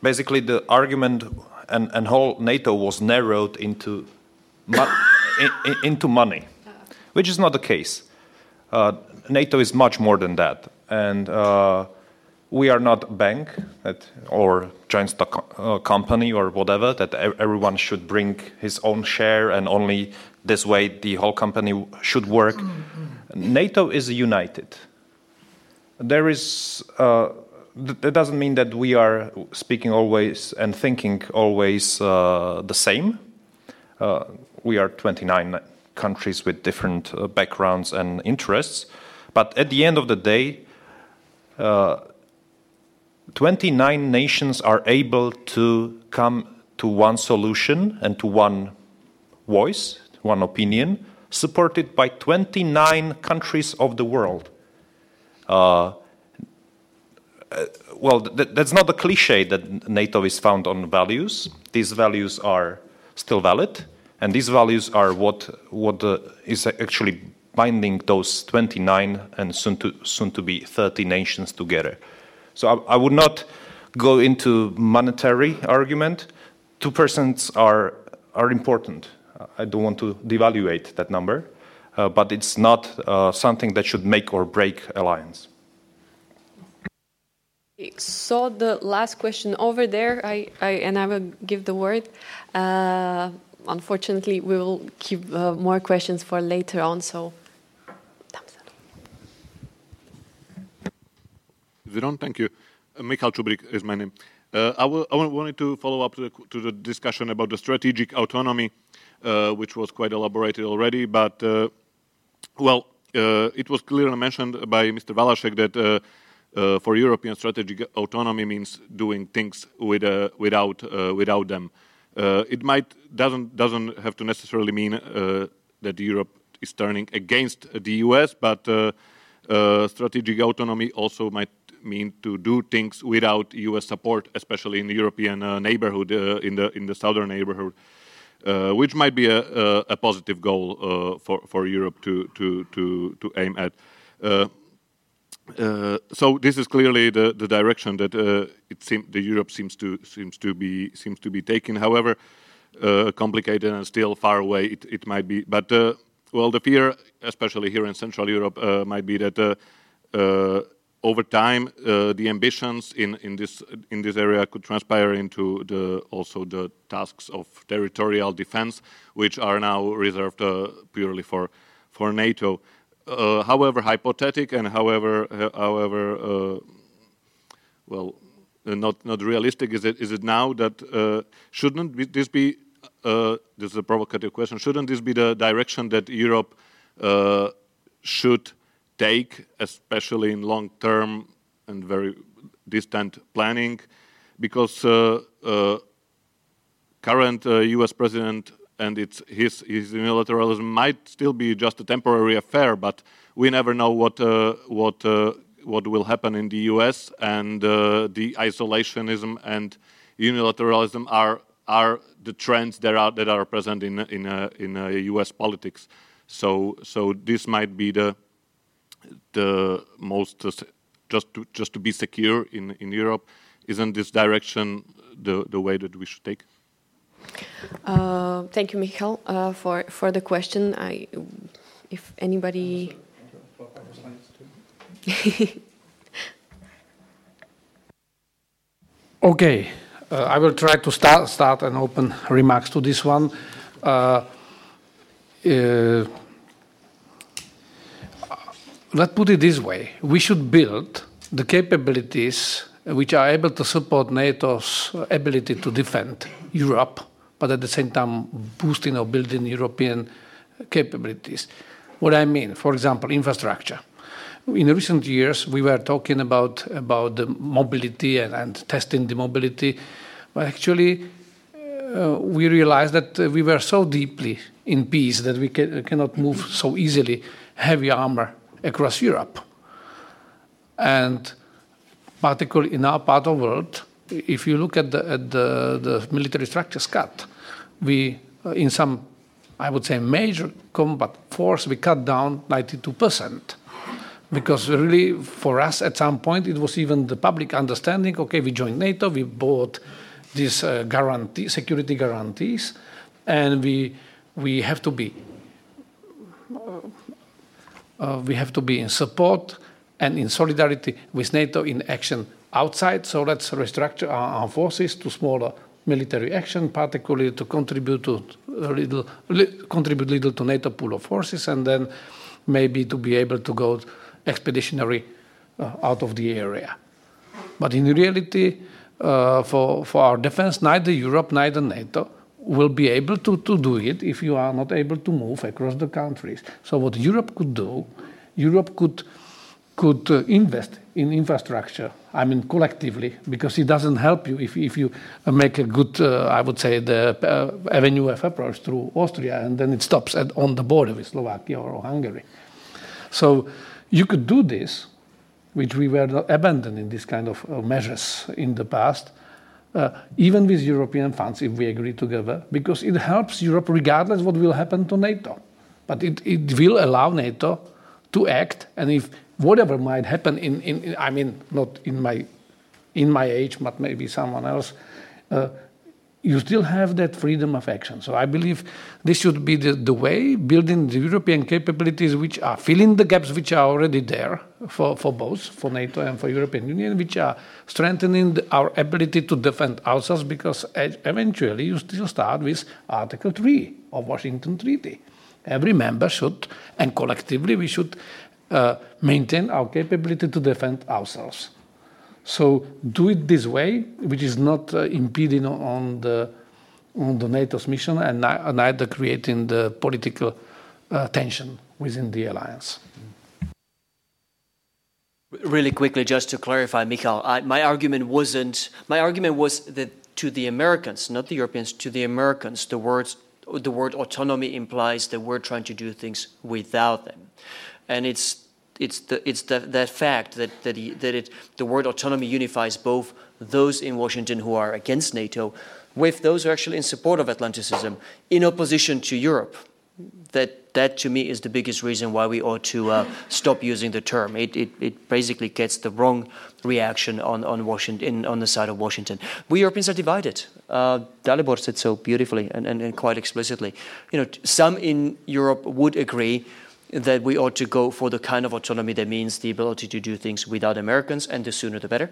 basically, the argument and, and whole NATO was narrowed into, mo in, into money, which is not the case. Uh, NATO is much more than that. And uh, we are not a bank that, or joint stock uh, company or whatever that everyone should bring his own share and only this way the whole company should work. NATO is united. There is. Uh, that doesn't mean that we are speaking always and thinking always uh, the same. Uh, we are 29 countries with different uh, backgrounds and interests, but at the end of the day, uh, 29 nations are able to come to one solution and to one voice, one opinion, supported by 29 countries of the world. Uh, uh, well, th that's not a cliche that NATO is found on values. These values are still valid, and these values are what what uh, is actually binding those 29 and soon to soon to be 30 nations together. So I, I would not go into monetary argument. Two percent are are important. I don't want to devaluate that number, but it's not uh, something that should make or break alliance. So the last question over there, I, I and I will give the word. Uh, unfortunately, we will keep uh, more questions for later on. So, Viron, thank you. Uh, Michal Čubrik is my name. Uh, I, will, I wanted to follow up to the, to the discussion about the strategic autonomy, uh, which was quite elaborated already. But uh, well, uh, it was clearly mentioned by Mr. Valášek that uh, for European strategic autonomy means doing things with, uh, without, uh, without them. Uh, it might doesn't doesn't have to necessarily mean uh, that Europe is turning against the US, but uh, strategic autonomy also might mean to do things without US support, especially in the European neighborhood, in the in the southern neighborhood. Which might be a, a, a positive goal for, for Europe to, to, to, to aim at. Uh, so this is clearly the, the direction that uh, it seem, the Europe seems to seems to be seems to be taking. However, uh, complicated and still far away it, it might be. But uh, well, the fear, especially here in Central Europe, uh, might be that over time the ambitions in, in this in this area could transpire into the also the tasks of territorial defense, which are now reserved purely for for NATO. Uh, however hypothetical and however, uh, however, uh, well, uh, not not realistic is it is it now that uh, shouldn't this be uh, this is a provocative question shouldn't this be the direction that Europe should take, especially in long term and very distant planning, because current U.S. President and it's his, his unilateralism might still be just a temporary affair, but we never know what, uh, what, uh, what will happen in the US, and uh, the isolationism and unilateralism are, are the trends that are, that are present in, in, in US politics. So, so this might be the, the most, just, to, just to be secure in, in Europe, isn't this direction the, the way that we should take? Uh, thank you, Michal, uh, for for the question. I, if anybody. okay, uh, I will try to start start and open remarks to this one. Let's put it this way: we should build the capabilities which are able to support NATO's ability to defend Europe but at the same time boosting or building European capabilities. What I mean, for example, infrastructure. In recent years, we were talking about, about the mobility and, and testing the mobility, but actually, uh, we realized that we were so deeply in peace that we ca cannot move so easily heavy armor across Europe. And particularly in our part of the world, if you look at the, military structures cut, we, in some, I would say, major combat force, we cut down 92%. Because really, for us, at some point, it was even the public understanding okay, we joined NATO, we bought these uh, security guarantees, and we, we have to be. Uh, uh, we have to be in support and in solidarity with NATO in action outside. So let's restructure our, forces to smaller military action, particularly to contribute to a little, li contribute little to NATO pool of forces, and then maybe to be able to go expeditionary uh, out of the area. But in reality, uh, for, for our defense, neither Europe, neither NATO will be able to, to do it if you are not able to move across the countries. So what Europe could do, Europe could could uh, invest in infrastructure. I mean, collectively, because it doesn't help you if, if you make a good, uh, I would say, the uh, avenue of approach through Austria and then it stops at, on the border with Slovakia or Hungary. So you could do this, which we were abandoning these kind of uh, measures in the past, uh, even with European funds, if we agree together, because it helps Europe regardless what will happen to NATO. But it, it will allow NATO to act, and if whatever might happen in, in, in, I mean, not in my, in my age, but maybe someone else, uh, you still have that freedom of action. So I believe this should be the, the way, building the European capabilities which are filling the gaps which are already there for, for both, for NATO and for European Union, which are strengthening the, our ability to defend ourselves because eventually you still start with Article 3 of Washington Treaty. Every member should, and collectively we should uh, maintain our capability to defend ourselves. So do it this way, which is not uh, impeding on the on the NATO's mission and neither creating the political uh, tension within the alliance. Really quickly, just to clarify, Michal, I, my argument wasn't. My argument was that to the Americans, not the Europeans, to the Americans, the words the word autonomy implies that we're trying to do things without them, and it's it's the, it's the, that fact that, that, he, that it, the word autonomy unifies both those in Washington who are against NATO with those who are actually in support of Atlanticism in opposition to Europe. That, that to me is the biggest reason why we ought to uh, stop using the term. It, it, it basically gets the wrong reaction on, on, Washington, on the side of Washington. We Europeans are divided. Uh, Dalibor said so beautifully and, and, and quite explicitly. You know, some in Europe would agree that we ought to go for the kind of autonomy that means the ability to do things without Americans, and the sooner the better.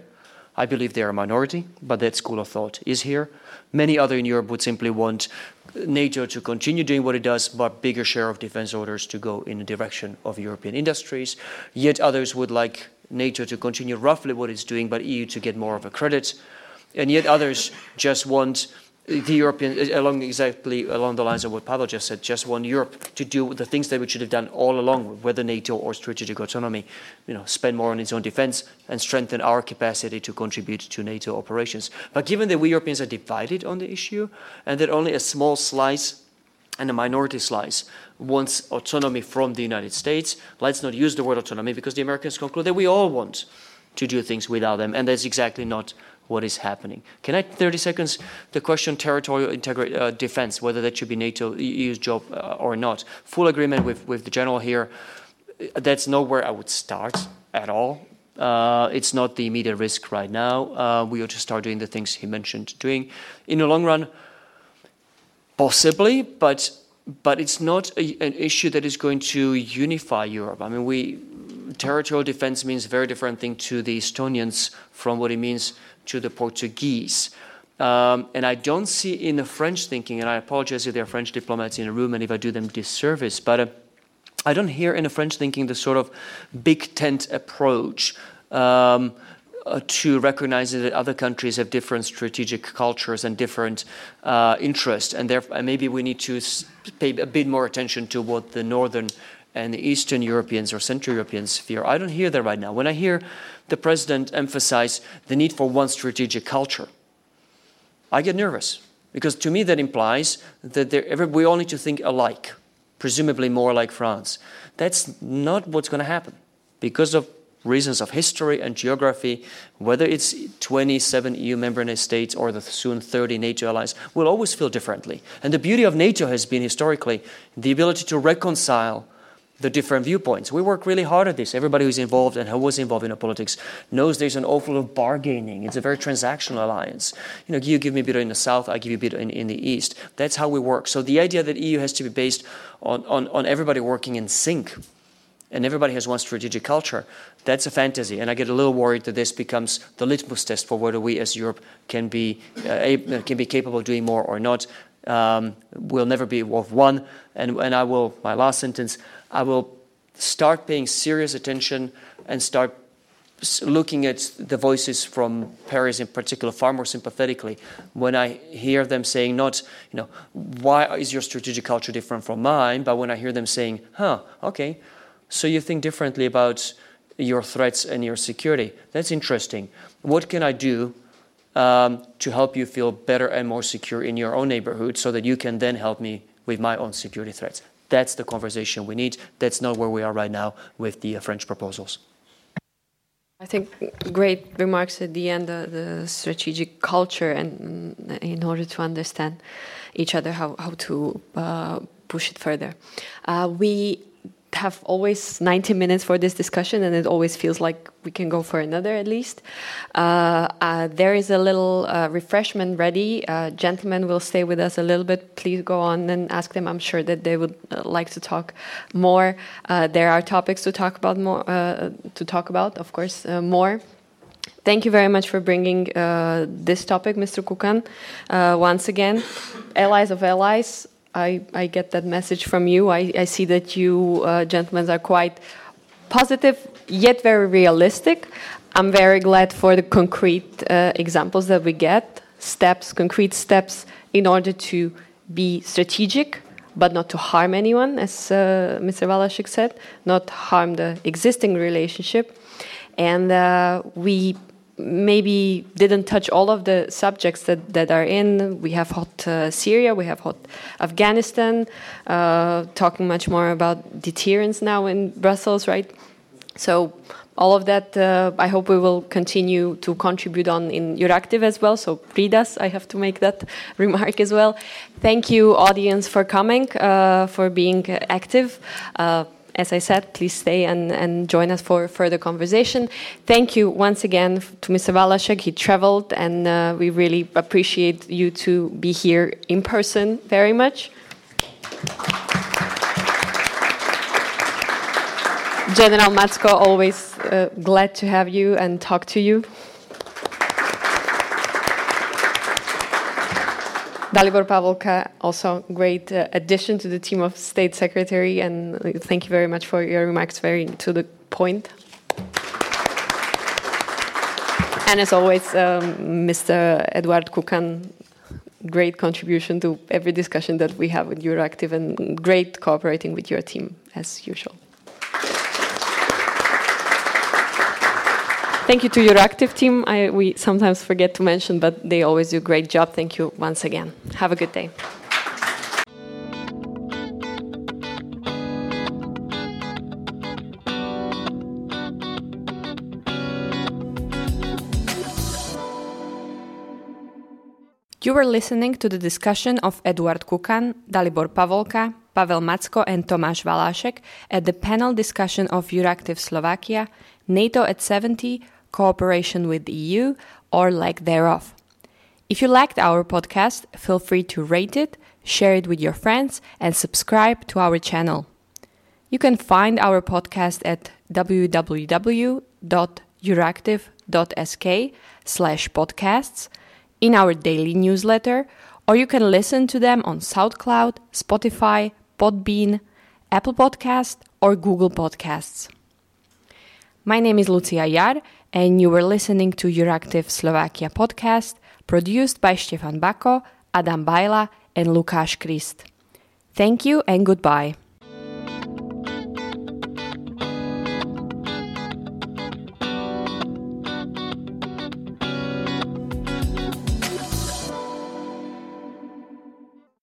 I believe they are a minority, but that school of thought is here. Many other in Europe would simply want NATO to continue doing what it does, but bigger share of defense orders to go in the direction of European industries. Yet others would like NATO to continue roughly what it's doing, but EU to get more of a credit. And yet others just want the European, uh, along exactly along the lines of what Pavel just said, just want Europe to do the things that we should have done all along, whether NATO or strategic autonomy, you know, spend more on its own defense and strengthen our capacity to contribute to NATO operations. But given that we Europeans are divided on the issue and that only a small slice and a minority slice wants autonomy from the United States, let's not use the word autonomy because the Americans conclude that we all want to do things without them, and that's exactly not what is happening. Can I, 30 seconds, the question territorial integra- uh, defense, whether that should be NATO, EU's job uh, or not. Full agreement with, with the general here. That's not where I would start at all. Uh, it's not the immediate risk right now. Uh, we ought to start doing the things he mentioned doing. In the long run, possibly, but but it's not a, an issue that is going to unify Europe. I mean, we territorial defense means a very different thing to the Estonians from what it means to the Portuguese. Um, and I don't see in the French thinking, and I apologize if there are French diplomats in the room and if I do them disservice, but uh, I don't hear in the French thinking the sort of big tent approach um, uh, to recognizing that other countries have different strategic cultures and different uh, interests, and therefore maybe we need to pay a bit more attention to what the northern and the Eastern Europeans or Central Europeans fear. I don't hear that right now. When I hear the president emphasize the need for one strategic culture, I get nervous because to me that implies that there, we all need to think alike, presumably more like France. That's not what's going to happen because of reasons of history and geography, whether it's 27 EU member states or the soon 30 NATO allies, will always feel differently. And the beauty of NATO has been historically the ability to reconcile the different viewpoints. We work really hard at this. Everybody who's involved and who was involved in politics knows there's an awful lot of bargaining. It's a very transactional alliance. You know, you give me a bit in the south, I give you a bit in, in the east. That's how we work. So the idea that EU has to be based on, on, on everybody working in sync and everybody has one strategic culture, that's a fantasy. And I get a little worried that this becomes the litmus test for whether we as Europe can be, uh, can be capable of doing more or not. Um, we'll never be of one. And, and I will, my last sentence, I will start paying serious attention and start looking at the voices from Paris in particular far more sympathetically when I hear them saying not, you know, why is your strategic culture different from mine, but when I hear them saying, huh, okay, so you think differently about your threats and your security. That's interesting. What can I do um, to help you feel better and more secure in your own neighborhood so that you can then help me with my own security threats? That's the conversation we need. That's not where we are right now with the uh, French proposals. I think great remarks at the end, uh, the strategic culture, and mm, in order to understand each other, how, how to uh, push it further. Uh, we have always 90 minutes for this discussion, and it always feels like we can go for another at least. Uh, uh, there is a little uh, refreshment ready. Uh, gentlemen will stay with us a little bit. Please go on and ask them. I'm sure that they would uh, like to talk more. Uh, there are topics to talk about more. to talk about, of course, more. Thank you very much for bringing this topic, Mr. Kukan. once again, allies of allies. I, I get that message from you. I, I see that you uh, gentlemen are quite positive, yet very realistic. I'm very glad for the concrete uh, examples that we get, steps, concrete steps in order to be strategic, but not to harm anyone, as uh, Mr. Valášek said, not harm the existing relationship. And uh, we maybe didn't touch all of the subjects that, that are in. We have hot uh, Syria, we have hot Afghanistan, uh, talking much more about deterrence now in Brussels, right? So all of that, uh, I hope we will continue to contribute on in Euractiv as well. So read us. I have to make that remark as well. Thank you, audience, for coming, uh, for being active. As I said, please stay and, and join us for further conversation. Thank you once again to Mr. Valášek. He traveled, and uh, we really appreciate you to be here in person very much. General Macko, always uh, glad to have you and talk to you. Dalibor Pavolka, also great uh, addition to the team of State Secretary, and uh, thank you very much for your remarks, very to the point. And as always, um, Mr. Eduard Kukan, great contribution to every discussion that we have with Euractiv, and great cooperating with your team as usual. Thank you to Euractiv team. I, we sometimes forget to mention, but they always do a great job. Thank you once again. Have a good day. You were listening to the discussion of Eduard Kukan, Dalibor Pavolka, Pavel Macko, and Tomáš Valášek at the panel discussion of Euractiv Slovakia, NATO at 70, cooperation with the EU, or lack thereof. If you liked our podcast, feel free to rate it, share it with your friends, and subscribe to our channel. You can find our podcast at www.euractiv.sk slash podcasts, in our daily newsletter, or you can listen to them on SoundCloud, Spotify, Podbean, Apple Podcast, or Google Podcasts. My name is Lucia Yar, and you were listening to Euractiv Slovakia podcast produced by Stefan Bako, Adam Bajla, and Lukáš Krist. Thank you and goodbye.